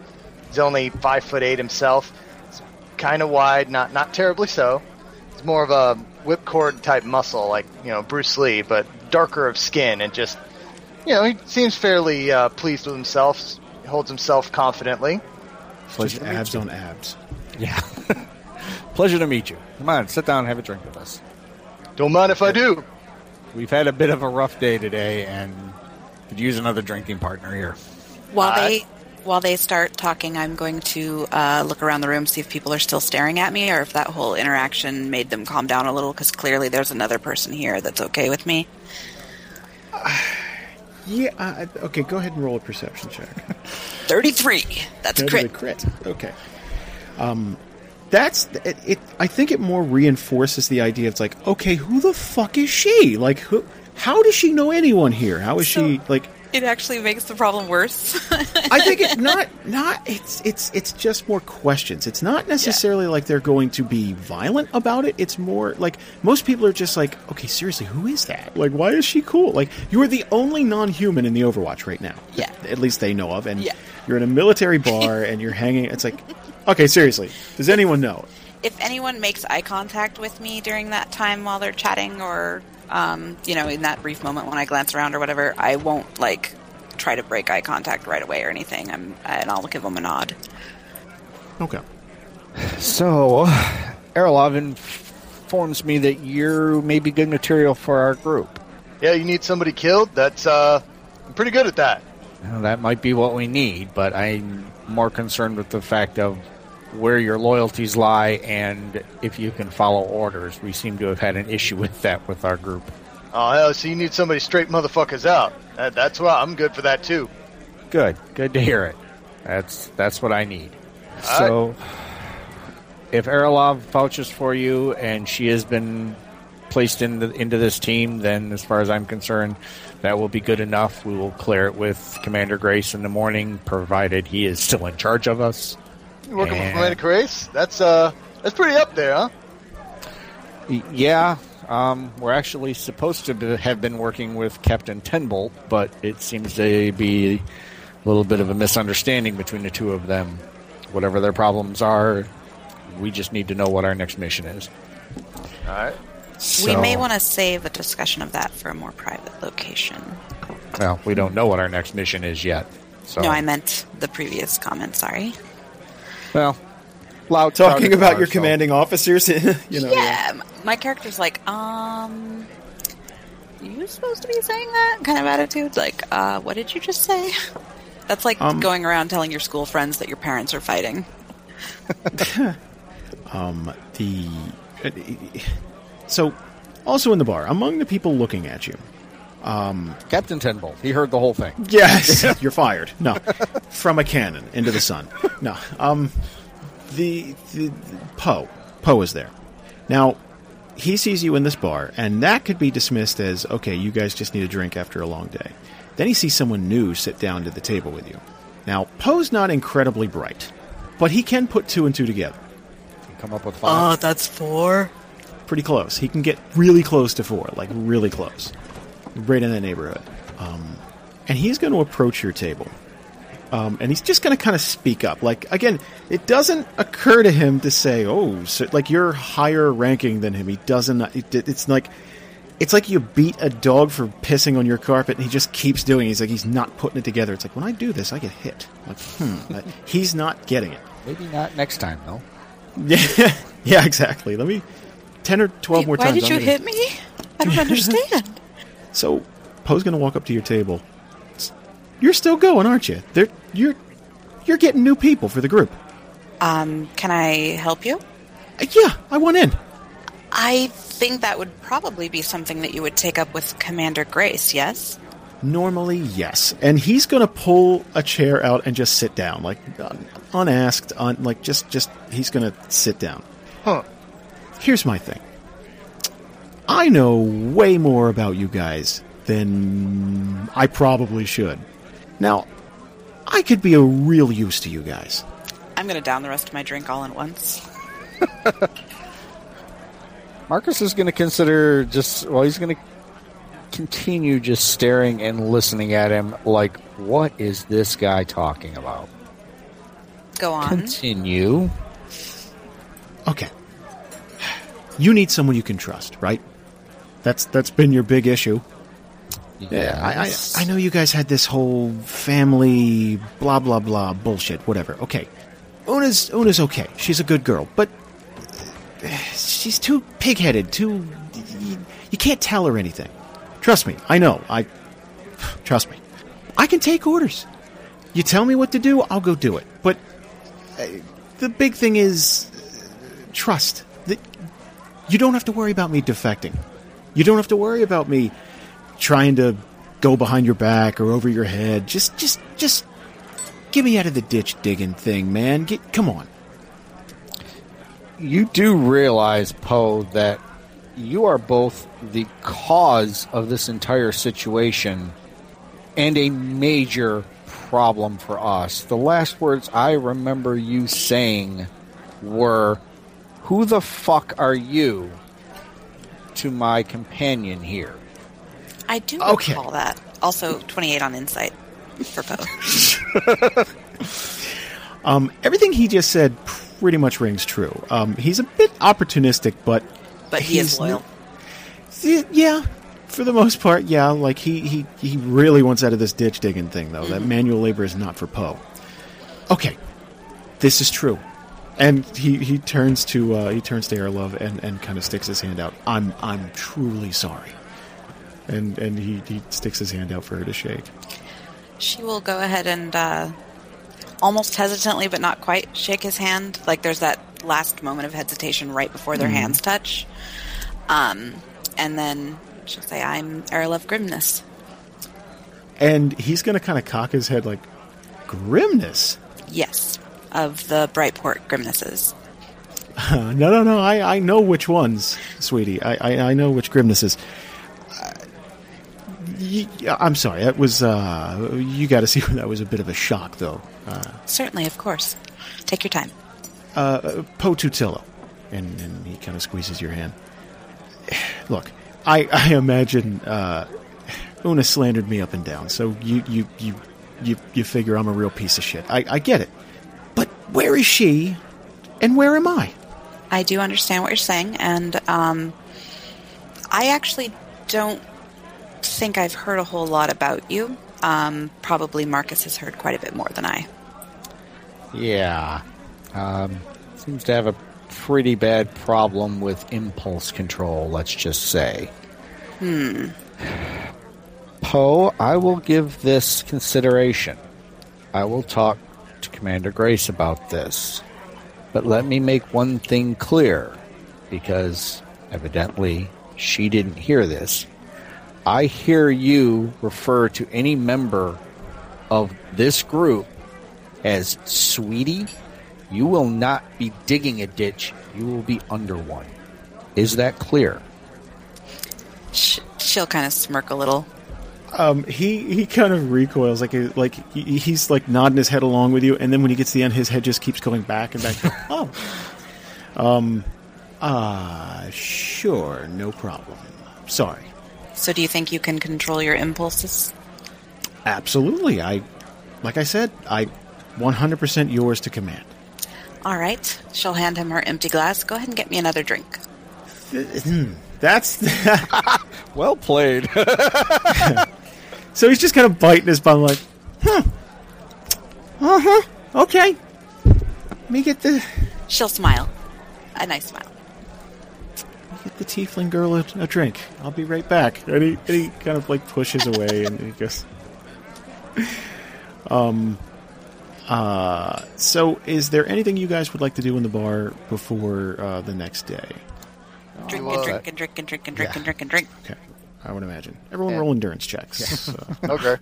he's only five foot eight himself. He's kind of wide, not not terribly so. It's more of a whipcord type muscle, like you know Bruce Lee, but darker of skin, and just you know he seems fairly uh, pleased with himself. He holds himself confidently. Pleasure Just abs on abs. Yeah. *laughs* Pleasure to meet you. Come on, sit down and have a drink with us. Don't mind if I do. We've had a bit of a rough day today and could use another drinking partner here. While they while they start talking, I'm going to uh, look around the room see if people are still staring at me, or if that whole interaction made them calm down a little. Because clearly, there's another person here that's okay with me. *sighs* Yeah. Uh, okay. Go ahead and roll a perception check. *laughs* Thirty-three. That's a crit. crit. Okay. Um, that's it, it. I think it more reinforces the idea. It's like, okay, who the fuck is she? Like, who? How does she know anyone here? How is she like? It actually makes the problem worse. I think it's not not it's it's it's just more questions. It's not necessarily like they're going to be violent about it. It's more like most people are just like, okay, seriously, who is that? Like, why is she cool? Like, you are the only non-human in the Overwatch right now. Yeah. at least they know of, and Yeah. you're in a military bar and you're hanging. It's like, okay, seriously, does anyone know? if anyone makes eye contact with me during that time while they're chatting, or um, you know, in that brief moment when I glance around or whatever, I won't like try to break eye contact right away or anything. I'm and I'll give them a nod. Okay. So, Aralove informs me that you may be good material for our group. Yeah, you need somebody killed. That's uh, I'm pretty good at that. Well, that might be what we need, but I'm more concerned with the fact of where your loyalties lie and if you can follow orders. We seem to have had an issue with that with our group. Oh hell, so you need somebody straight motherfuckers out. That, that's why I'm good for that too. Good, good to hear it. That's that's what I need. So, if Aralove vouches for you and she has been placed into into this team, then as far as I'm concerned, that will be good enough. We will clear it with Commander Grace in the morning, provided he is still in charge of us. You working And- for Commander Grace? That's uh, that's pretty up there, huh? Yeah, um, we're actually supposed to be, have been working with Captain Tenbolt, but it seems to be a little bit of a misunderstanding between the two of them. Whatever their problems are, we just need to know what our next mission is. All right. We may want to save a discussion of that for a more private location. Well, we don't know what our next mission is yet. So, No, I meant the previous comment. Sorry. Well, loud Talking about car, your so- commanding officers, *laughs* you know. yeah, m- my character's like, um, you supposed to be saying that kind of attitude. Like, uh, what did you just say? *laughs* That's like Um, going around telling your school friends that your parents are fighting. *laughs* Um, the so also in the bar among the people looking at you Captain Tenbolt. He heard the whole thing. yes *laughs* *laughs* you're fired no from a cannon into the sun no um the, the, the poe poe is there now he sees you in this bar and that could be dismissed as okay you guys just need a drink after a long day then he sees someone new sit down to the table with you now poe's not incredibly bright but he can put two and two together come up with five. Oh, that's four. pretty close. He can get really close to four, like really close, right in the neighborhood. Um, and he's going to approach your table, um, and he's just going to kind of speak up. Like again, it doesn't occur to him to say, "Oh, so, like you're higher ranking than him." He doesn't. It, it's like it's like you beat a dog for pissing on your carpet, and he just keeps doing. it. He's like he's not putting it together. It's like when I do this, I get hit. Like, hmm, *laughs* he's not getting it. Maybe not next time, though. Yeah, *laughs* yeah, exactly. Let me ten or twelve Wait, more why times. Why did I'm you gonna- hit me? I don't *laughs* understand. So, Poe's going to walk up to your table. S- You're still going, aren't you? They're, you're you're getting new people for the group. um, can I help you? Uh, yeah, I want in. I think that would probably be something that you would take up with Commander Grace, yes? Normally, yes. And he's going to pull a chair out and just sit down, like un- unasked, un- like just just he's going to sit down. Huh. Here's my thing. I know way more about you guys than I probably should. Now, I could be a real use to you guys. I'm going to down the rest of my drink all at once. *laughs* Marcus is going to consider just, well, he's going to continue just staring and listening at him like, what is this guy talking about? Go on. Continue. Okay. You need someone you can trust, right? That's that's been your big issue. Yeah, I, I I know you guys had this whole family blah blah blah bullshit, whatever. Okay, Una's Una's okay. She's a good girl, but *sighs* she's too pig-headed. Too you, you can't tell her anything. Trust me, I know. I *sighs* trust me. I can take orders. You tell me what to do, I'll go do it. But uh, the big thing is uh, trust. That you don't have to worry about me defecting. You don't have to worry about me trying to go behind your back or over your head. Just, just, just get me out of the ditch digging thing, man. Get, come on. you do realize, Poe, that you are both the cause of this entire situation and a major problem for us. The last words I remember you saying were, Who the fuck are you to my companion here? I do Okay. recall that. Also, 28 on insight for Poe. *laughs* Um, everything he just said pretty much rings true. Um, he's a bit opportunistic, but But he is loyal. Yeah, for the most part, yeah. Like he he he really wants out of this ditch digging thing, though. That manual labor is not for Poe. Okay, this is true, and he he turns to uh, he turns to Aralove and and kind of sticks his hand out. I'm I'm truly sorry, and and he he sticks his hand out for her to shake. She will go ahead and uh, almost hesitantly, but not quite, shake his hand. Like there's that last moment of hesitation right before their hands touch. Um, and then she'll say, I'm Aralove Grimness. And he's gonna kind of cock his head like grimness. Yes, of the Brightport Grimnesses. *laughs* No, no, no. I, I know which ones, sweetie. I, I, I know which grimnesses. Uh, I'm sorry. That was. Uh, you got to see *laughs* that was a bit of a shock, though. Uh, Certainly, of course. Take your time. uh, Poe Tutillo, and, and he kind of squeezes your hand. *sighs* Look, I, I imagine uh, Una slandered me up and down, so you you you you, you figure I'm a real piece of shit. I, I get it, but where is she, and where am I? I do understand what you're saying, and um, I actually don't think I've heard a whole lot about you. Um, probably Marcus has heard quite a bit more than I. Yeah. Um, seems to have a pretty bad problem with impulse control, let's just say. Hmm. *sighs* Poe, I will give this consideration. I will talk to Commander Grace about this. But let me make one thing clear, because evidently she didn't hear this. I hear you refer to any member of this group as sweetie, you will not be digging a ditch, you will be under one. Is that clear? She'll kind of smirk a little. Um, he he kind of recoils like a, like he, he's like nodding his head along with you, and then when he gets to the end, his head just keeps going back and back. *laughs* oh, Um, uh, sure, no problem. Sorry. So, do you think you can control your impulses? Absolutely. I, like I said, I 100% yours to command. All right. She'll hand him her empty glass. Go ahead and get me another drink. Hmm, That's *laughs* *laughs* Well played. So he's just kind of biting his bum, like, huh, uh huh, okay. Let me get the She'll smile. A nice smile. get the tiefling girl a, a drink. I'll be right back. And he, and he kind of like pushes away, and he goes, *laughs* um, uh, so is there anything you guys would like to do in the bar before uh, the next day? Drink well, and drink and drink and drink and drink yeah. and drink and drink. Okay, I would imagine everyone Yeah. roll endurance checks. Uh, *laughs* Okay.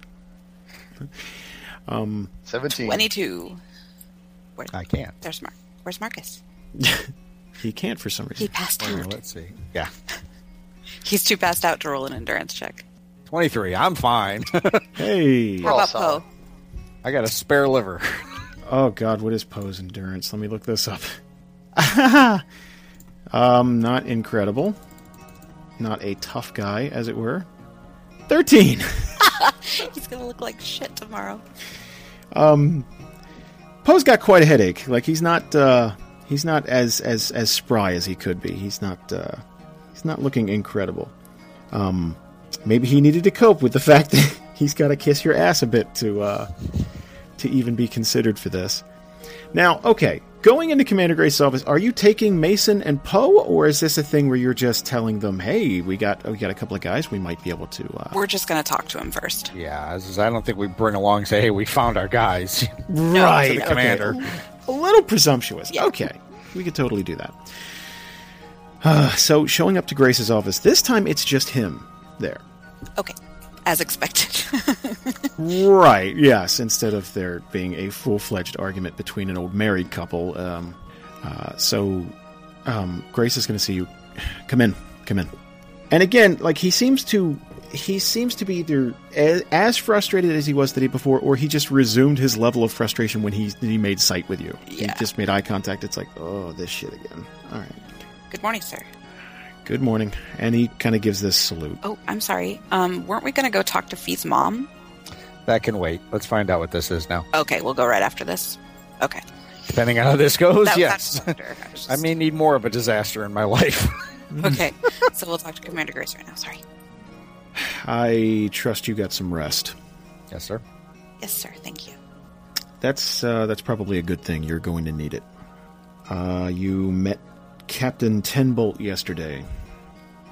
um, 17. 22. Where, I can't. there's Mark. Where's Marcus? *laughs* he can't for some reason. He reason. passed Well, out. let's see. Yeah. *laughs* He's too passed out to roll an endurance check. 23. I'm fine. Hey, How about. Poe? I got a spare liver. oh god, what is Poe's endurance? Let me look this up. um, not incredible. Not a tough guy, as it were. Thirteen. *laughs* He's gonna look like shit tomorrow. Um, Poe's got quite a headache. Like he's not uh, he's not as as as spry as he could be. He's not uh, he's not looking incredible. Um, maybe he needed to cope with the *laughs* fact that he's got to kiss your ass a bit to uh, to even be considered for this. Now, okay, going into Commander Grace's office, are you taking Mason and Poe, or is this a thing where you're just telling them, "Hey, we got we got a couple of guys, we might be able to." Uh, We're just gonna talk to him first. Yeah, is, I don't think we bring along and say, hey, we found our guys. *laughs* right, to the okay. commander. A little presumptuous. Yeah. Okay, we could totally do that. Uh, *sighs* so, showing up to Grace's office, this time it's just him there. Okay, as expected. *laughs* Right, yes, instead of there being a full fledged argument between an old married couple. Um, uh, so, um, Grace is going to see you. Come in, come in. And again, like, he seems to. He seems to be either as, as frustrated as he was the day before, or he just resumed his level of frustration when he he made sight with you. Yeah. He just made eye contact. It's like, oh, this shit again. All right. Good morning, sir. Good morning. And he kind of gives this salute. Oh, I'm sorry. Um, weren't we gonna go talk to Fee's mom? that can wait. Let's find out what this is now. Okay, we'll go right after this. Okay. Depending on how this goes, That- yes. that's. I was *laughs* I may need more of a disaster in my life. *laughs* Okay, so we'll talk to Commander Grace right now. Sorry. I trust you got some rest. yes, sir. Yes, sir. Thank you. That's uh, that's probably a good thing. You're going to need it. Uh, you met Captain Tenbolt yesterday.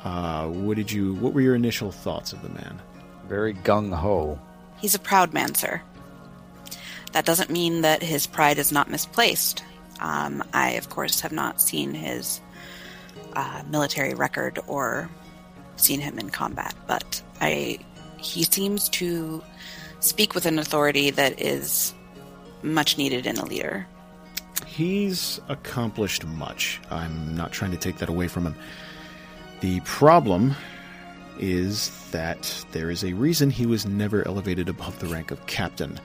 Uh, what did you? What were your initial thoughts of the man? Very gung ho. He's a proud man, sir. That doesn't mean that his pride is not misplaced. Um, I, of course, have not seen his uh, military record or seen him in combat, but I he seems to speak with an authority that is much needed in a leader. He's accomplished much. I'm not trying to take that away from him. The problem is that there is a reason he was never elevated above the rank of captain.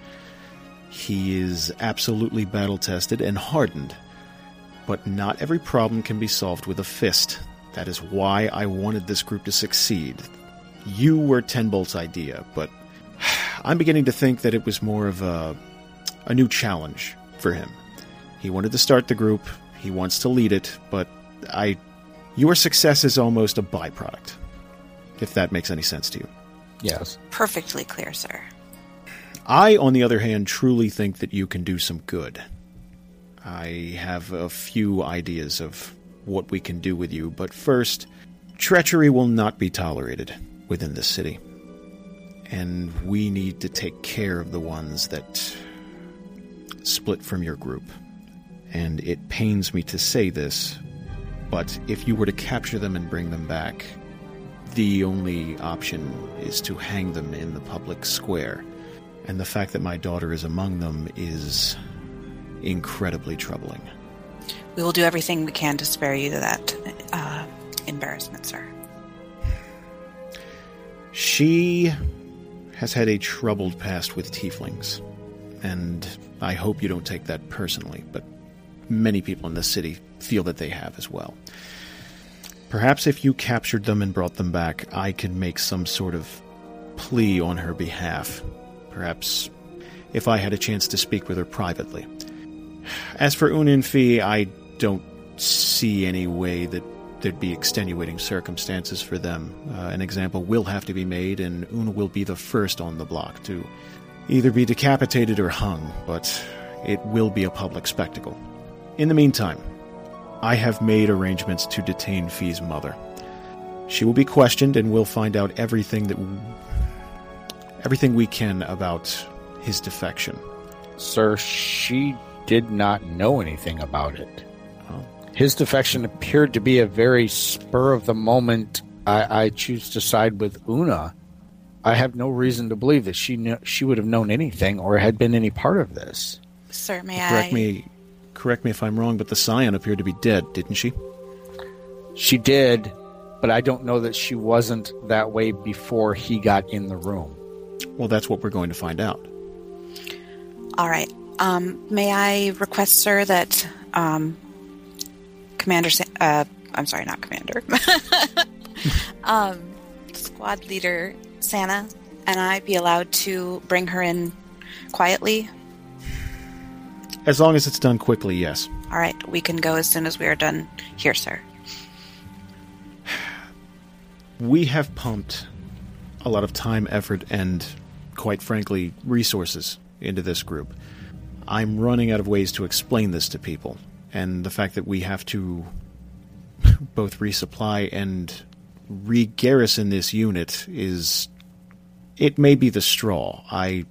He is absolutely battle tested and hardened, but not every problem can be solved with a fist. That is why I wanted this group to succeed. You were Tenbolt's idea, but *sighs* I'm beginning to think that it was more of a, a new challenge for him. He wanted to start the group, he wants to lead it, but I. Your success is almost a byproduct, if that makes any sense to you. Yes. Perfectly clear, sir. I, on the other hand, truly think that you can do some good. I have a few ideas of what we can do with you, but first, treachery will not be tolerated within this city. And we need to take care of the ones that split from your group. And it pains me to say this, but if you were to capture them and bring them back, the only option is to hang them in the public square. And the fact that my daughter is among them is incredibly troubling. We will do everything we can to spare you that uh, embarrassment, sir. She has had a troubled past with tieflings, and I hope you don't take that personally, but many people in the city feel that they have as well. Perhaps if you captured them and brought them back, I could make some sort of plea on her behalf. Perhaps if I had a chance to speak with her privately. As for Fee, I don't see any way that there'd be extenuating circumstances for them. Uh, an example will have to be made, and Una will be the first on the block to either be decapitated or hung, but it will be a public spectacle. In the meantime, I have made arrangements to detain Fee's mother. She will be questioned, and we'll find out everything that everything we can about his defection. Sir, she did not know anything about it. Oh. His defection appeared to be a very spur of the moment. I, I choose to side with Una. I have no reason to believe that she knew, she would have known anything or had been any part of this. Sir, may Correct I? me, correct me if I'm wrong, but the Scion appeared to be dead, didn't she? She did, but I don't know that she wasn't that way before he got in the room. Well, that's what we're going to find out. All right. Um, may I request, sir, that um, Commander, Sa- uh, I'm sorry, not Commander, *laughs* um, Squad Leader Santa and I be allowed to bring her in quietly? As long as it's done quickly, yes. All right, we can go as soon as we are done here, sir. We have pumped a lot of time, effort, and, quite frankly, resources into this group. I'm running out of ways to explain this to people, and the fact that we have to *laughs* both resupply and re garrison this unit is. It may be the straw. I.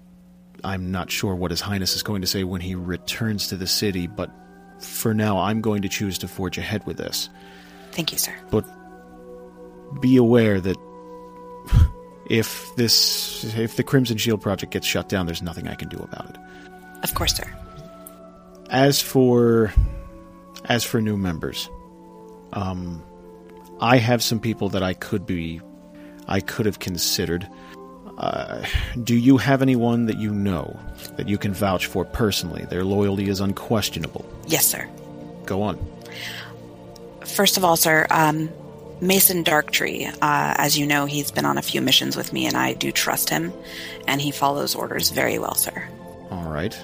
I'm not sure what His Highness is going to say when he returns to the city, but for now, I'm going to choose to forge ahead with this. Thank you, sir. But be aware that if this if the Crimson Shield project gets shut down, there's nothing I can do about it. Of course, sir. As for as for new members, um, I have some people that I could be I could have considered. Uh, do you have anyone that you know that you can vouch for personally? Their loyalty is unquestionable. Yes, sir. Go on. First of all, sir, um, Mason Darktree, uh, as you know, he's been on a few missions with me, and I do trust him, and he follows orders very well, sir. All right.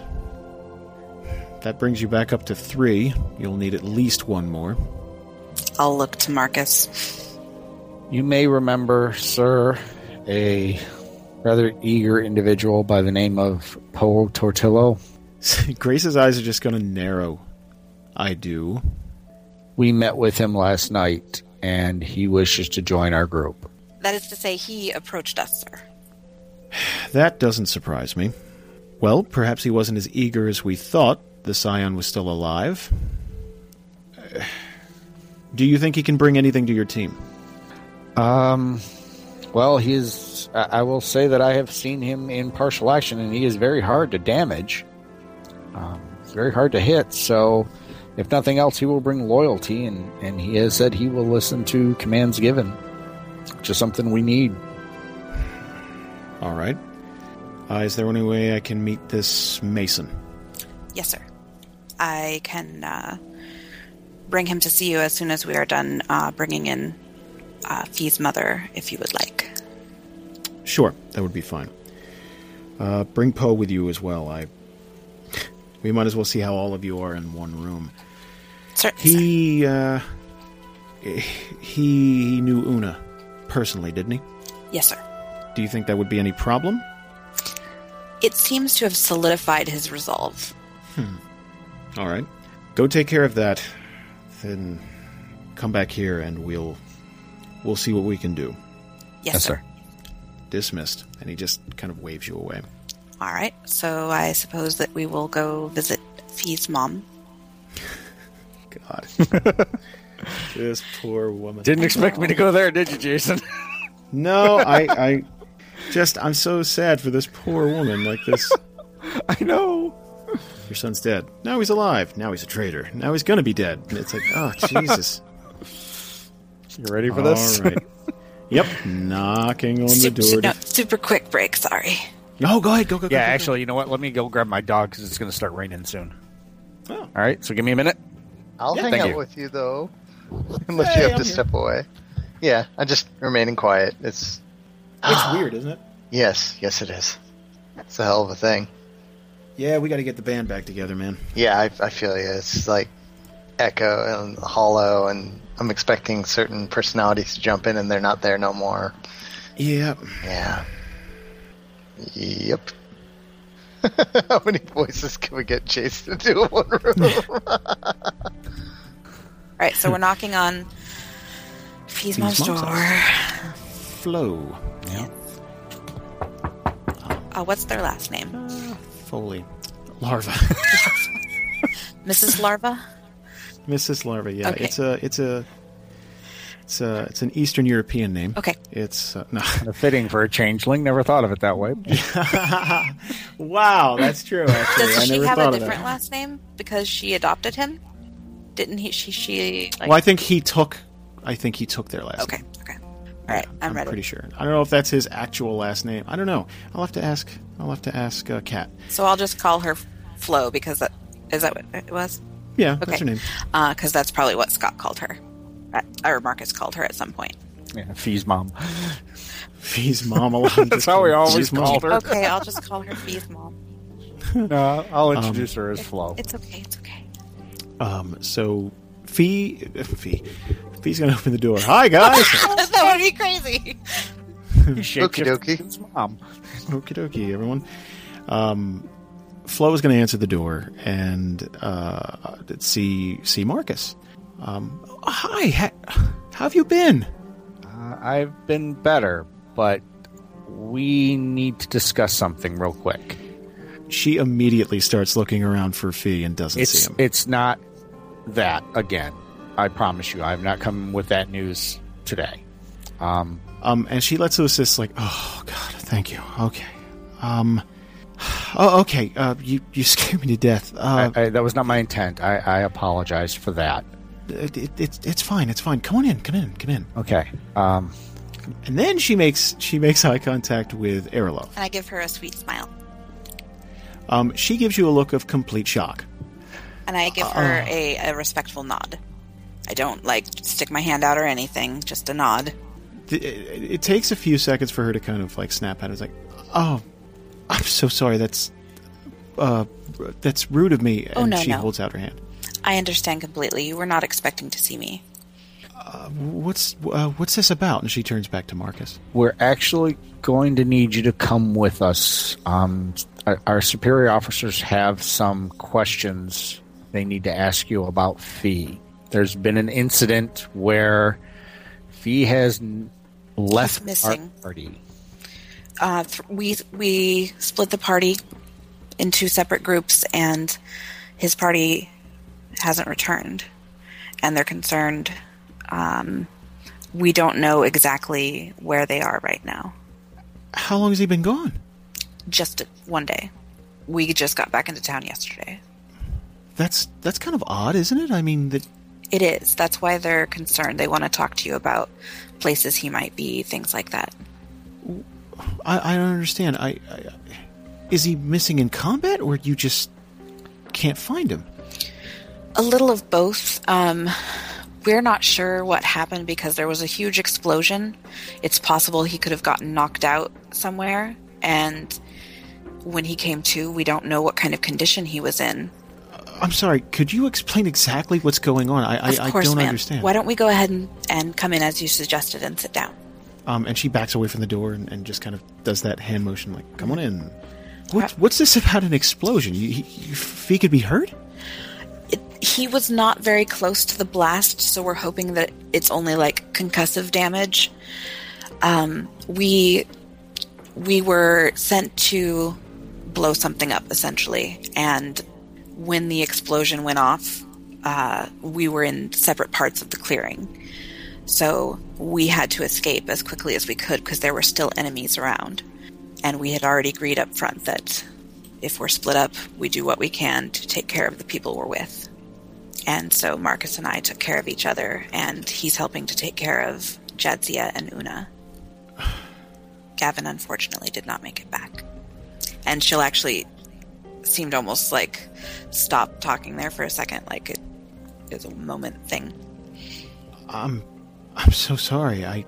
That brings you back up to three. You'll need at least one more. I'll look to Marcus. You may remember, sir, a rather eager individual by the name of Poe Tortillo. *laughs* Grace's eyes are just going to narrow. I do. We met with him last night, and he wishes to join our group. That is to say, he approached us, sir. *sighs* That doesn't surprise me. Well, perhaps he wasn't as eager as we thought. The Scion was still alive. *sighs* Do you think he can bring anything to your team? Um, well, he is. I I will say that I have seen him in partial action, and he is very hard to damage. Um, it's very hard to hit. So, if nothing else, he will bring loyalty, and and he has said he will listen to commands given, which is something we need. All right. Uh, is there any way I can meet this Mason? Yes, sir. I can uh, bring him to see you as soon as we are done uh, bringing in uh, Fee's mother, if you would like. Sure, that would be fine. Uh, bring Poe with you as well. I. We might as well see how all of you are in one room. Certainly, sir. He, uh, he knew Una personally, didn't he? Yes, sir. Do you think that would be any problem? It seems to have solidified his resolve. Hmm. All right, go take care of that. Then come back here and we'll we'll see what we can do. Yes, sir. Dismissed. And he just kind of waves you away. All right. So I suppose that we will go visit Fee's mom. *laughs* God, *laughs* this poor woman. Didn't expect me to go there, did you, Jason? *laughs* No, I, I just I'm so sad for this poor woman. Like this, I know. your son's dead. Now he's alive. Now he's a traitor. Now he's gonna be dead. And it's like, oh Jesus. You ready for this? All right. *laughs* Yep. Knocking on the door. no, super quick break. Sorry. No, go ahead. Go, go, go. Yeah, go, go. actually, you know what? Let me go grab my dog because it's going to start raining soon. Oh. All right, so give me a minute. I'll Yeah, hang out you. with you though, *laughs* unless Hey, you have I'm to here. step away. Yeah, I'm just remaining quiet. It's It's weird, isn't it? *sighs* yes, yes, it is. It's a hell of a thing. Yeah, we got to get the band back together, man. Yeah, I, I feel you. It's like Echo and Hollow, and I'm expecting certain personalities to jump in, and they're not there no more. Yep. Yeah. Yep. *laughs* How many voices can we get chased into one room? *laughs* All right, so we're knocking on Fee's mom's mom's door. Flo. Yeah. Uh, what's their last name? Foley. Larva. *laughs* Mrs. Larva? Mrs. Larva, yeah. Okay. It's a it's a it's a it's an Eastern European name. Okay. It's uh, no. Kind of fitting for a changeling. Never thought of it that way. *laughs* wow, that's true. Actually, I Does she never have a different last name because she adopted him? Didn't he? She? She? Like, Well, I think he took. I think he took their last. okay. name. Okay. All right. I'm, ready. pretty sure. I don't know if that's his actual last name. I don't know. I'll have to ask. I'll have to ask uh, Kat. So I'll just call her Flo because that is that what it was? Yeah, Okay. that's her name. Because that's probably what Scott called her, Uh, or Marcus called her at some point. Yeah, Fee's mom. Fee's mom. I'll *laughs* That's how we always Fee's mom. called her. Okay, I'll just call her Fee's mom. *laughs* No, I'll introduce her as Flo. It's okay. It's okay. Um. So Fee, Fee, Fee's gonna open the door. Hi guys. *laughs* that would be crazy. He shakes Okie your dokie. his mom. Okie dokie, everyone. Um, Flo is going to answer the door and uh, see see Marcus. Um, hi, ha- how have you been? Uh, I've been better, but we need to discuss something real quick. She immediately starts looking around for Fee and doesn't It's see him. it's not that again. I promise you, I've not come with that news today. Um, Um, and she lets this like, oh god, thank you. Okay. Um, oh, okay. Uh, you you *laughs* scared me to death. Uh, I, I, that was not my intent. I, I apologize for that. it, it, it's it's fine. It's fine. Come on in. Come in. Come in. Okay. Um, And then she makes she makes *laughs* eye contact with Aralove. And I give her a sweet smile. Um, she gives you a look of complete shock. And I give her a, a respectful nod. I don't like stick my hand out or anything, just a nod. Th- It, it takes a few seconds for her to kind of like snap at it. It's like, oh, I'm so sorry. That's uh, that's rude of me. And Oh, no, she no. holds out her hand. I understand completely. You were not expecting to see me. What's uh, what's this about? And she turns back to Marcus. we're actually going to need you to come with us. Um, our, our superior officers have some questions they need to ask you about Fee. There's been an incident where Fee has n- left our missing. party. Uh, th- we we split the party in two separate groups, and his party hasn't returned, and they're concerned. Um, we don't know exactly where they are right now. How long has he been gone? Just one day. We just got back into town yesterday. That's that's kind of odd, isn't it? I mean, that It is. That's why they're concerned. They want to talk to you about places he might be, things like that. I, I don't understand. I, I is he missing in combat, or you just can't find him? A little of both. Um, we're not sure what happened because there was a huge explosion. It's possible he could have gotten knocked out somewhere, and when he came to, we don't know what kind of condition he was in. I'm sorry. Could you explain exactly what's going on? I I course, don't ma'am. understand. Why don't we go ahead and, and come in as you suggested and sit down? Um, and she backs away from the door and, and just kind of does that hand motion, like, "Come on in." What, Uh, what's this about an explosion? You, he, you, Fee could be hurt. it, he was not very close to the blast, so we're hoping that it's only like concussive damage. Um, we we were sent to blow something up essentially, and when the explosion went off, uh, we were in separate parts of the clearing. So we had to escape as quickly as we could because there were still enemies around. And we had already agreed up front that if we're split up, we do what we can to take care of the people we're with. And so Marcus and I took care of each other, and he's helping to take care of Jadzia and Una. Gavin unfortunately did not make it back. And she'll actually seemed almost like stop talking there for a second, like it is a moment thing. I'm I'm so sorry. I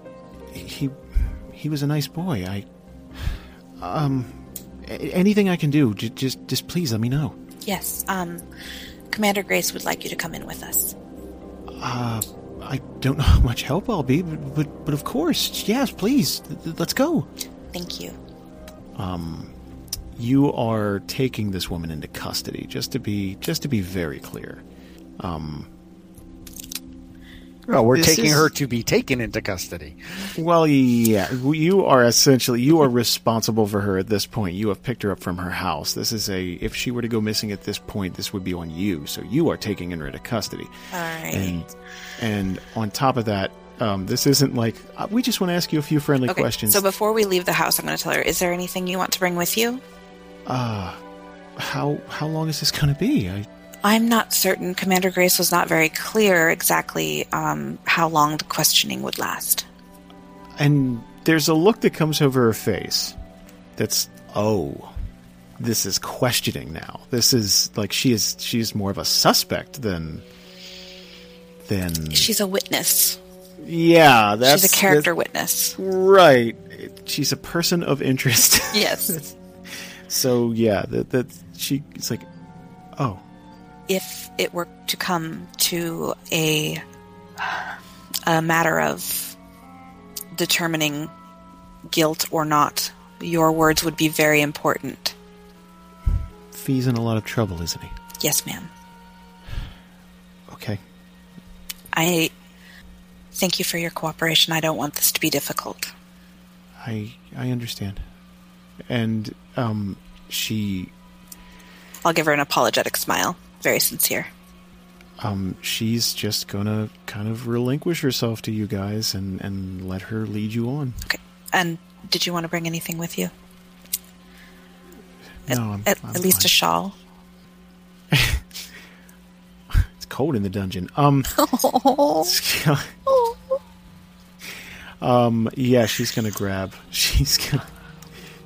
he he was a nice boy. I um anything I can do, j- just just please let me know. Yes, um, Commander Grace would like you to come in with us. Uh, I don't know how much help I'll be, but but, but of course, yes, please, let's go. Thank you. Um you are taking this woman into custody, just to be just to be very clear. Well, we're This taking is- her to be taken into custody. Well, yeah, you are essentially you are responsible for her at this point. You have picked her up from her house. This is a if she were to go missing at this point, this would be on you. So you are taking her into custody. All right. And and on top of that, um, this isn't like uh, we just want to ask you a few friendly okay, questions. so before we leave the house, I'm going to tell her, is there anything you want to bring with you? how how long is this going to be? I, I'm not certain. Commander Grace was not very clear exactly um, how long the questioning would last. and there's a look that comes over her face. That's oh, this is questioning now. This is like she is she's more of a suspect than than She's a witness. yeah. That's She's a character witness. right? She's a person of interest. Yes. *laughs* so yeah, that that she it's like oh if it were to come to a a matter of determining guilt or not, your words would be very important. Fee's in a lot of trouble, isn't he? Yes, ma'am. Okay. I thank you for your cooperation. I don't want this to be difficult. I I understand. And um she I'll give her an apologetic smile. Very sincere. um she's just gonna kind of relinquish herself to you guys and and let her lead you on. Okay. And did you want to bring anything with you? No, I'm, At, I'm at least a shawl. *laughs* It's cold in the dungeon. Um *laughs* *laughs* Um yeah, she's gonna grab she's gonna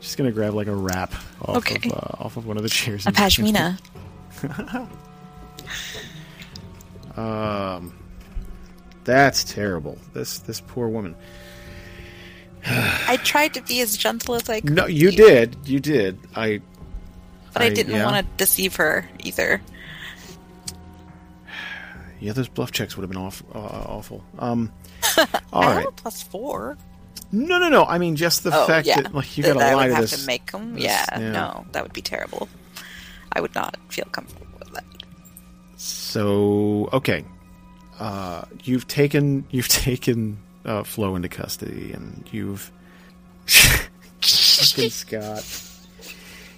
she's gonna grab like a wrap off Okay. of uh, off of one of the chairs. A and- pashmina. That's terrible. This this poor woman. I tried to be as gentle as I could. No, you did. You did. I But I, I- didn't yeah. want to deceive her either. *sighs* yeah, those bluff checks would have been off, uh, awful. Um all *laughs* I right. have a plus four. No, no, no. I mean, just the Oh, fact yeah. that like you got to lie to have to make them. this- Yeah, yeah. no, that would be terrible. I would not feel comfortable. So okay, uh, you've taken you've *laughs* taken uh, Flo into custody, and you've *laughs* fucking Scott.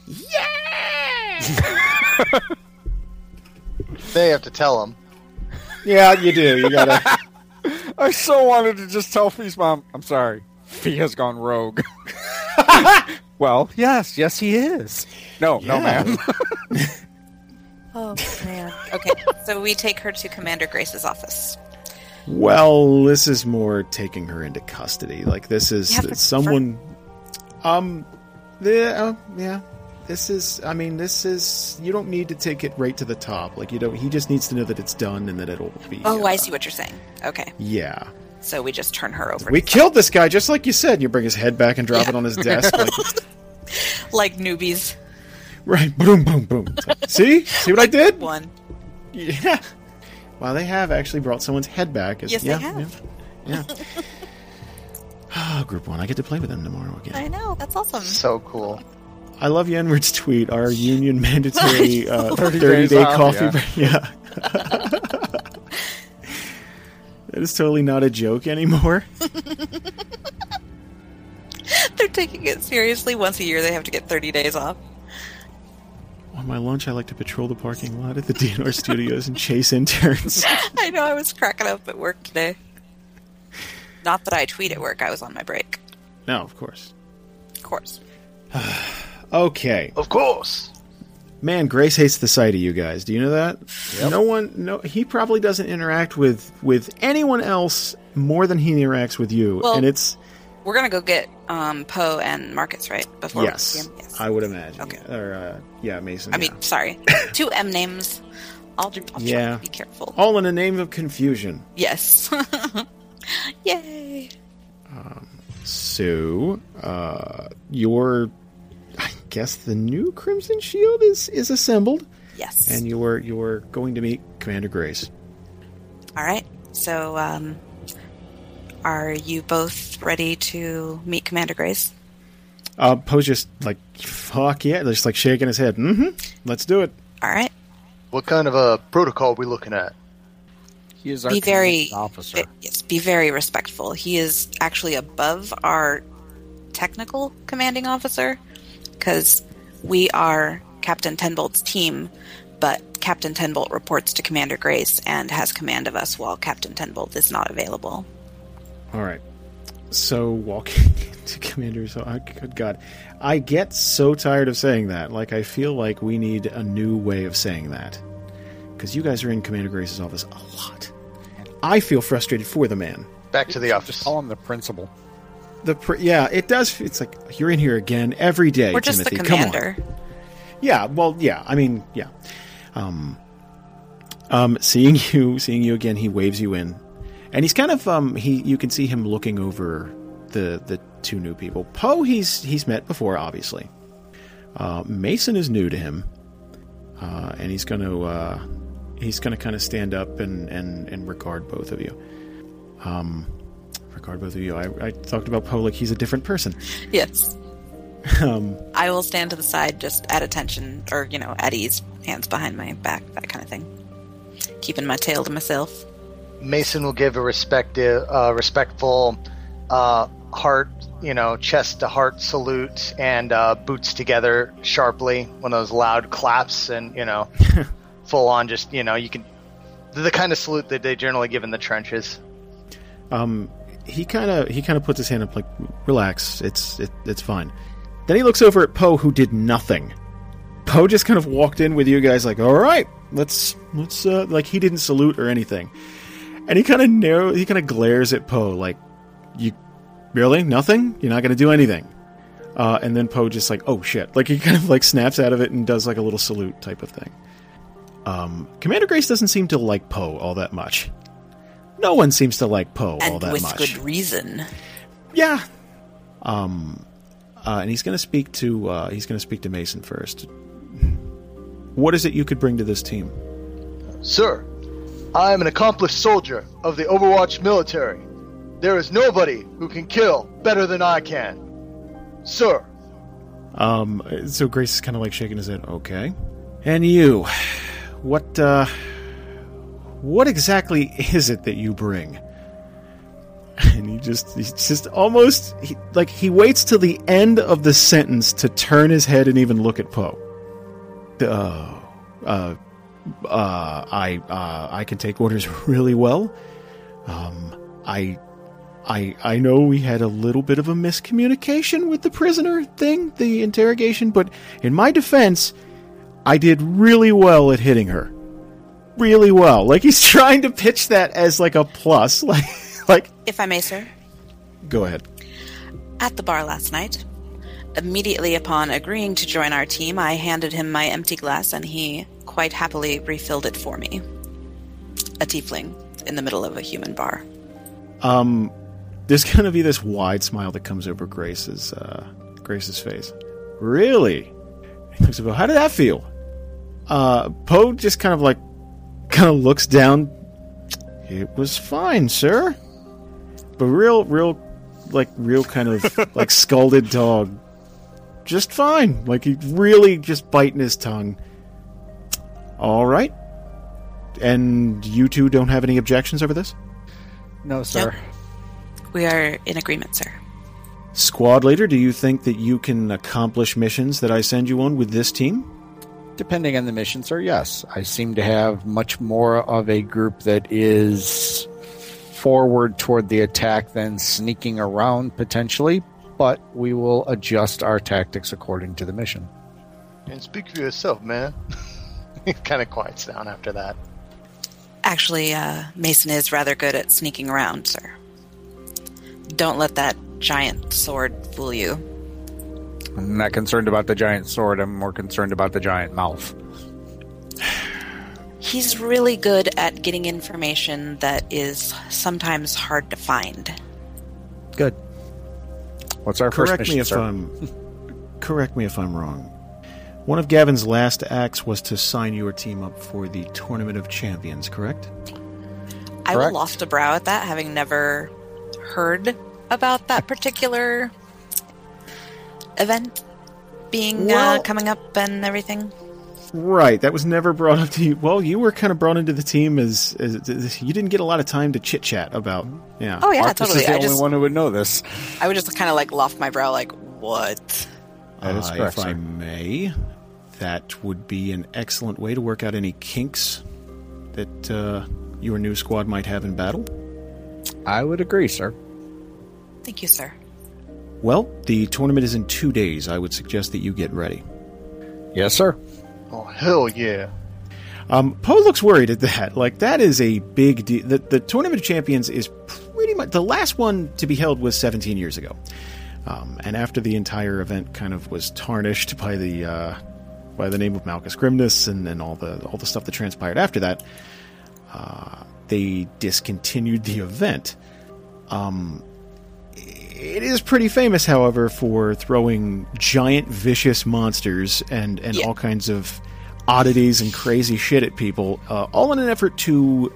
Yeah. they have to tell him. Yeah, you do. You gotta. *laughs* I so wanted to just tell Fee's mom, I'm sorry. Fee has gone rogue. well, yes, yes, he is. No, no, ma'am. Oh man. Okay, so we take her to Commander Grace's office. well, this is more taking her into custody. Like this is have to someone. Um, the uh, yeah. This is. I mean, this is. You don't need to take it right to the top. Like you don't. He just needs to know that it's done and that it'll be. Oh, uh, I see what you're saying. Okay, Yeah. so we just turn her over. We killed this guy just like you said. You bring his head back and drop it on his desk. Like, *laughs* like newbies. Right. Boom, boom, boom. It's like, See? See what I did? One. Yeah. Wow, they have actually brought someone's head back. As, Yes, they yeah, have. Yeah. yeah. Ah, *laughs* Group one. I get to play with them tomorrow again. I know. That's awesome. So cool. I love Yenward's tweet. Our union *laughs* mandatory uh, *laughs* 30 30 days day off, coffee yeah. break. Yeah. that is totally not a joke anymore. They're taking it seriously. Once a year, they have to get 30 days off. On my lunch, I like to patrol the parking lot at the DNR studios and chase interns. *laughs* I know. I was cracking up at work today. Not that I tweet at work. I was on my break. no, of course. Of course. *sighs* Okay. Of course. Man, Grace hates the sight of you guys. Do you know that? No one, no, he probably doesn't interact with with anyone else more than he interacts with you, Well- and it's we're gonna go get um, Poe and Marcus, right? Before yes, yes. I would imagine. Okay. Or uh, yeah, Mason. I yeah. mean, sorry, *laughs* two M names. I'll, I'll Yeah. be careful. all in the name of confusion. Yes. *laughs* Yay! Um, So, uh, your, I guess the new Crimson Shield is is assembled, Yes. and you're you're going to meet Commander Grace. All right. So, um, are you both ready to meet Commander Grace? Uh, Poe's just like, fuck yeah, just like shaking his head. Mm-hmm. Let's do it. All right. What kind of a protocol are we looking at? He is our Be very commanding officer. yes. Be very respectful. He is actually above our technical commanding officer because we are Captain Tenbolt's team, but Captain Tenbolt reports to Commander Grace and has command of us while Captain Tenbolt is not available. All right. So walking *laughs* into Commander's, oh, good God, I get so tired of saying that. Like I feel like we need a new way of saying that because you guys are in Commander Grace's office a lot. I feel frustrated for the man. Back to the office. Just call him the principal. The pr- yeah, it does. It's like you're in here again every day. We're just Timothy. the Come on. commander. Yeah, well, yeah. I mean, yeah. Um, um, seeing *laughs* you, seeing you again, he waves you in, and he's kind of um, he. You can see him looking over the the two new people. Poe, he's he's met before, obviously. Uh, Mason is new to him, uh, and he's going to uh, he's going to kind of stand up and, and and regard both of you. Um, regard both of you. I, I talked about Poe like he's a different person. Yes. *laughs* Um, I will stand to the side, just at attention, or you know, at ease, hands behind my back, that kind of thing. Keeping my tail to myself. Mason will give a respective, uh, respectful uh, heart, you know, chest to heart salute and uh, boots together sharply. One of those loud claps, and you know, *laughs* full on. Just you know, you can the kind of salute that they generally give in the trenches. um, he kind of he kind of puts his hand up like relax it's it, it's fine then he looks over at poe who did nothing poe just kind of walked in with you guys like all right let's let's uh, like he didn't salute or anything and he kind of narrow he kind of glares at poe like you really nothing you're not going to do anything uh, and then poe just like oh shit like he kind of like snaps out of it and does like a little salute type of thing um, commander grace doesn't seem to like poe all that much no one seems to like Poe all And that with much. good reason. Yeah. Um, uh, and he's going to speak to uh, he's going to speak to Mason first. What is it you could bring to this team? Sir, I am an accomplished soldier of the Overwatch military. There is nobody who can kill better than I can. Sir, Um, so Grace is kind of like shaking his head. Okay. And you, what uh, what exactly is it that you bring? And he just he's just almost he, like he waits till the end of the sentence to turn his head and even look at Poe. Oh, uh, uh, I uh, I can take orders *laughs* really well. Um, I I I know we had a little bit of a miscommunication with the prisoner thing, the interrogation, but in my defense, I did really well at hitting her. Really well. Like he's *laughs* trying to pitch that as like a plus. *laughs* Like like If I may, sir. go ahead. At the bar last night, immediately upon agreeing to join our team, I handed him my empty glass and he quite happily refilled it for me. A tiefling in the middle of a human bar. Um there's *laughs* going to be this wide smile that comes over Grace's uh Grace's face. Really? He looks about, how did that feel? Uh Poe just kind of like kind of looks down. It was fine, sir. But real real like real kind of *laughs* like scalded dog. Just fine. Like he really just biting his tongue. All right. And you two don't have any objections over this? No, sir. We are in agreement, sir. Squad leader, do you think that you can accomplish missions that I send you on with this team? Depending on the mission, sir, yes. I seem to have much more of a group that is forward toward the attack than sneaking around potentially, but we will adjust our tactics according to the mission. and speak for yourself, man. *laughs* *laughs* he kind of quiets down after that. Actually, uh, Mason is rather good at sneaking around, sir. Don't let that giant sword fool you. I'm not concerned about the giant sword. I'm more concerned about the giant mouth. He's really good at getting information that is sometimes hard to find. Good. What's our correct first mission, me if sir? I'm correct me if I'm wrong. One of Gavin's last acts was to sign your team up for the Tournament of Champions, correct? I will Correct. loft a brow at that, having never heard about that particular event being uh, coming up and everything. Right, that was never brought up to you. Well, you were kind of brought into the team as, as, as you didn't get a lot of time to chit chat about. Yeah. Oh yeah, Marcus totally. is the I only just one who would know this. I would just kind of like loft my brow, like what? That is Uh, correct, If I may, that would be an excellent way to work out any kinks that uh, your new squad might have in battle. I would agree, sir. Thank you, sir. Well, the tournament is in two days. I would suggest that you get ready. Yes, sir. Oh hell yeah! Um, Poe looks worried at that. Like that is a big deal. The, the tournament of champions is pretty much the last one to be held was 17 years ago, um, and after the entire event kind of was tarnished *laughs* by the uh, by the name of Malchus Grimness and, and all the all the stuff that transpired after that, uh, they discontinued the event. Um, it is pretty famous, however, for throwing giant, vicious monsters and, and Yeah. all kinds of oddities and crazy shit at people, uh, all in an effort to,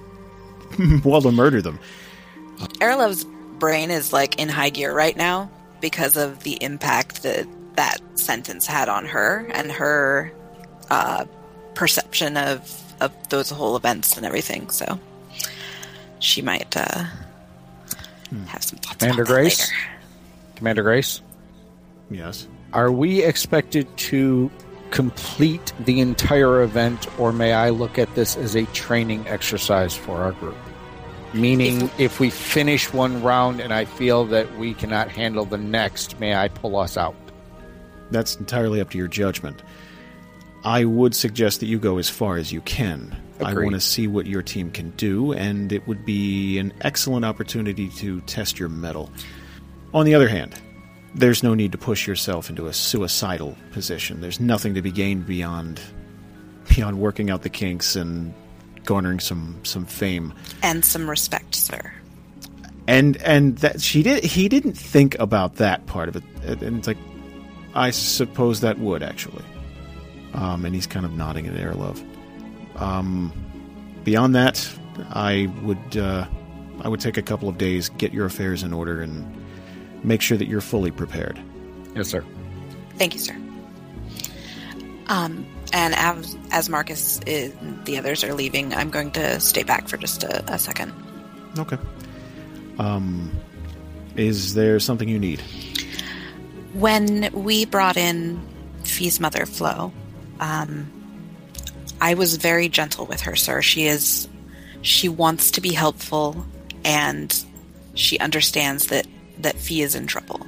*laughs* well, to murder them. Aralove's brain is like in high gear right now because of the impact that that sentence had on her and her uh, perception of of those whole events and everything. So she might uh, have some thoughts Commander about that Grace? later. Commander Grace, Yes. are we expected to complete the entire event, or may I look at this as a training exercise for our group? Meaning, if we finish one round and I feel that we cannot handle the next, may I pull us out? That's entirely up to your judgment. I would suggest that you go as far as you can. I want to see what your team can do, and it would be an excellent opportunity to test your mettle. On the other hand, there's no need to push yourself into a suicidal position. There's nothing to be gained beyond beyond working out the kinks and garnering some some fame. And some respect, sir. And and that she did he didn't think about that part of it. And it's like I suppose that would actually. Um, and he's kind of nodding at Aralove. Um, beyond that, I would uh, I would take a couple of days, get your affairs in order, and make sure that you're fully prepared. Yes, sir. Thank you, sir. Um, and as, as Marcus is, the others are leaving, I'm going to stay back for just a, a second. Okay. Um, is there something you need? When we brought in Fee's mother, Flo, um, I was very gentle with her, sir. She is, she wants to be helpful, and she understands that that Fee is in trouble,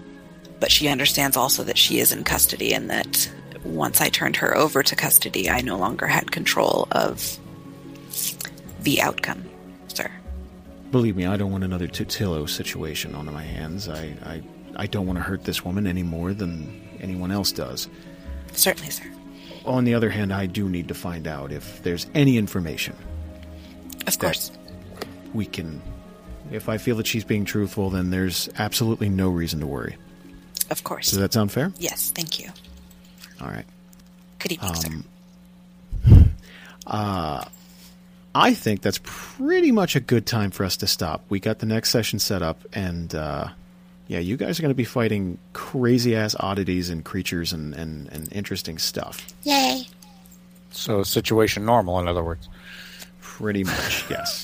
but she understands also that she is in custody, and that once I turned her over to custody, I no longer had control of the outcome, sir. Believe me, I don't want another Tutillo situation on my hands. I, I, I don't want to hurt this woman any more than anyone else does. Certainly, sir. On the other hand, I do need to find out if there's any information Of course. we can. If I feel that she's being truthful, then there's absolutely no reason to worry. Of course. Does that sound fair? yes, thank you. All right. Good evening, sir. *laughs* I think that's pretty much a good time for us to stop. We got the next session set up, and uh, yeah, you guys are going to be fighting crazy ass oddities and creatures and, and, and interesting stuff. Yay. So, situation normal, in other words. Pretty much, *laughs* yes.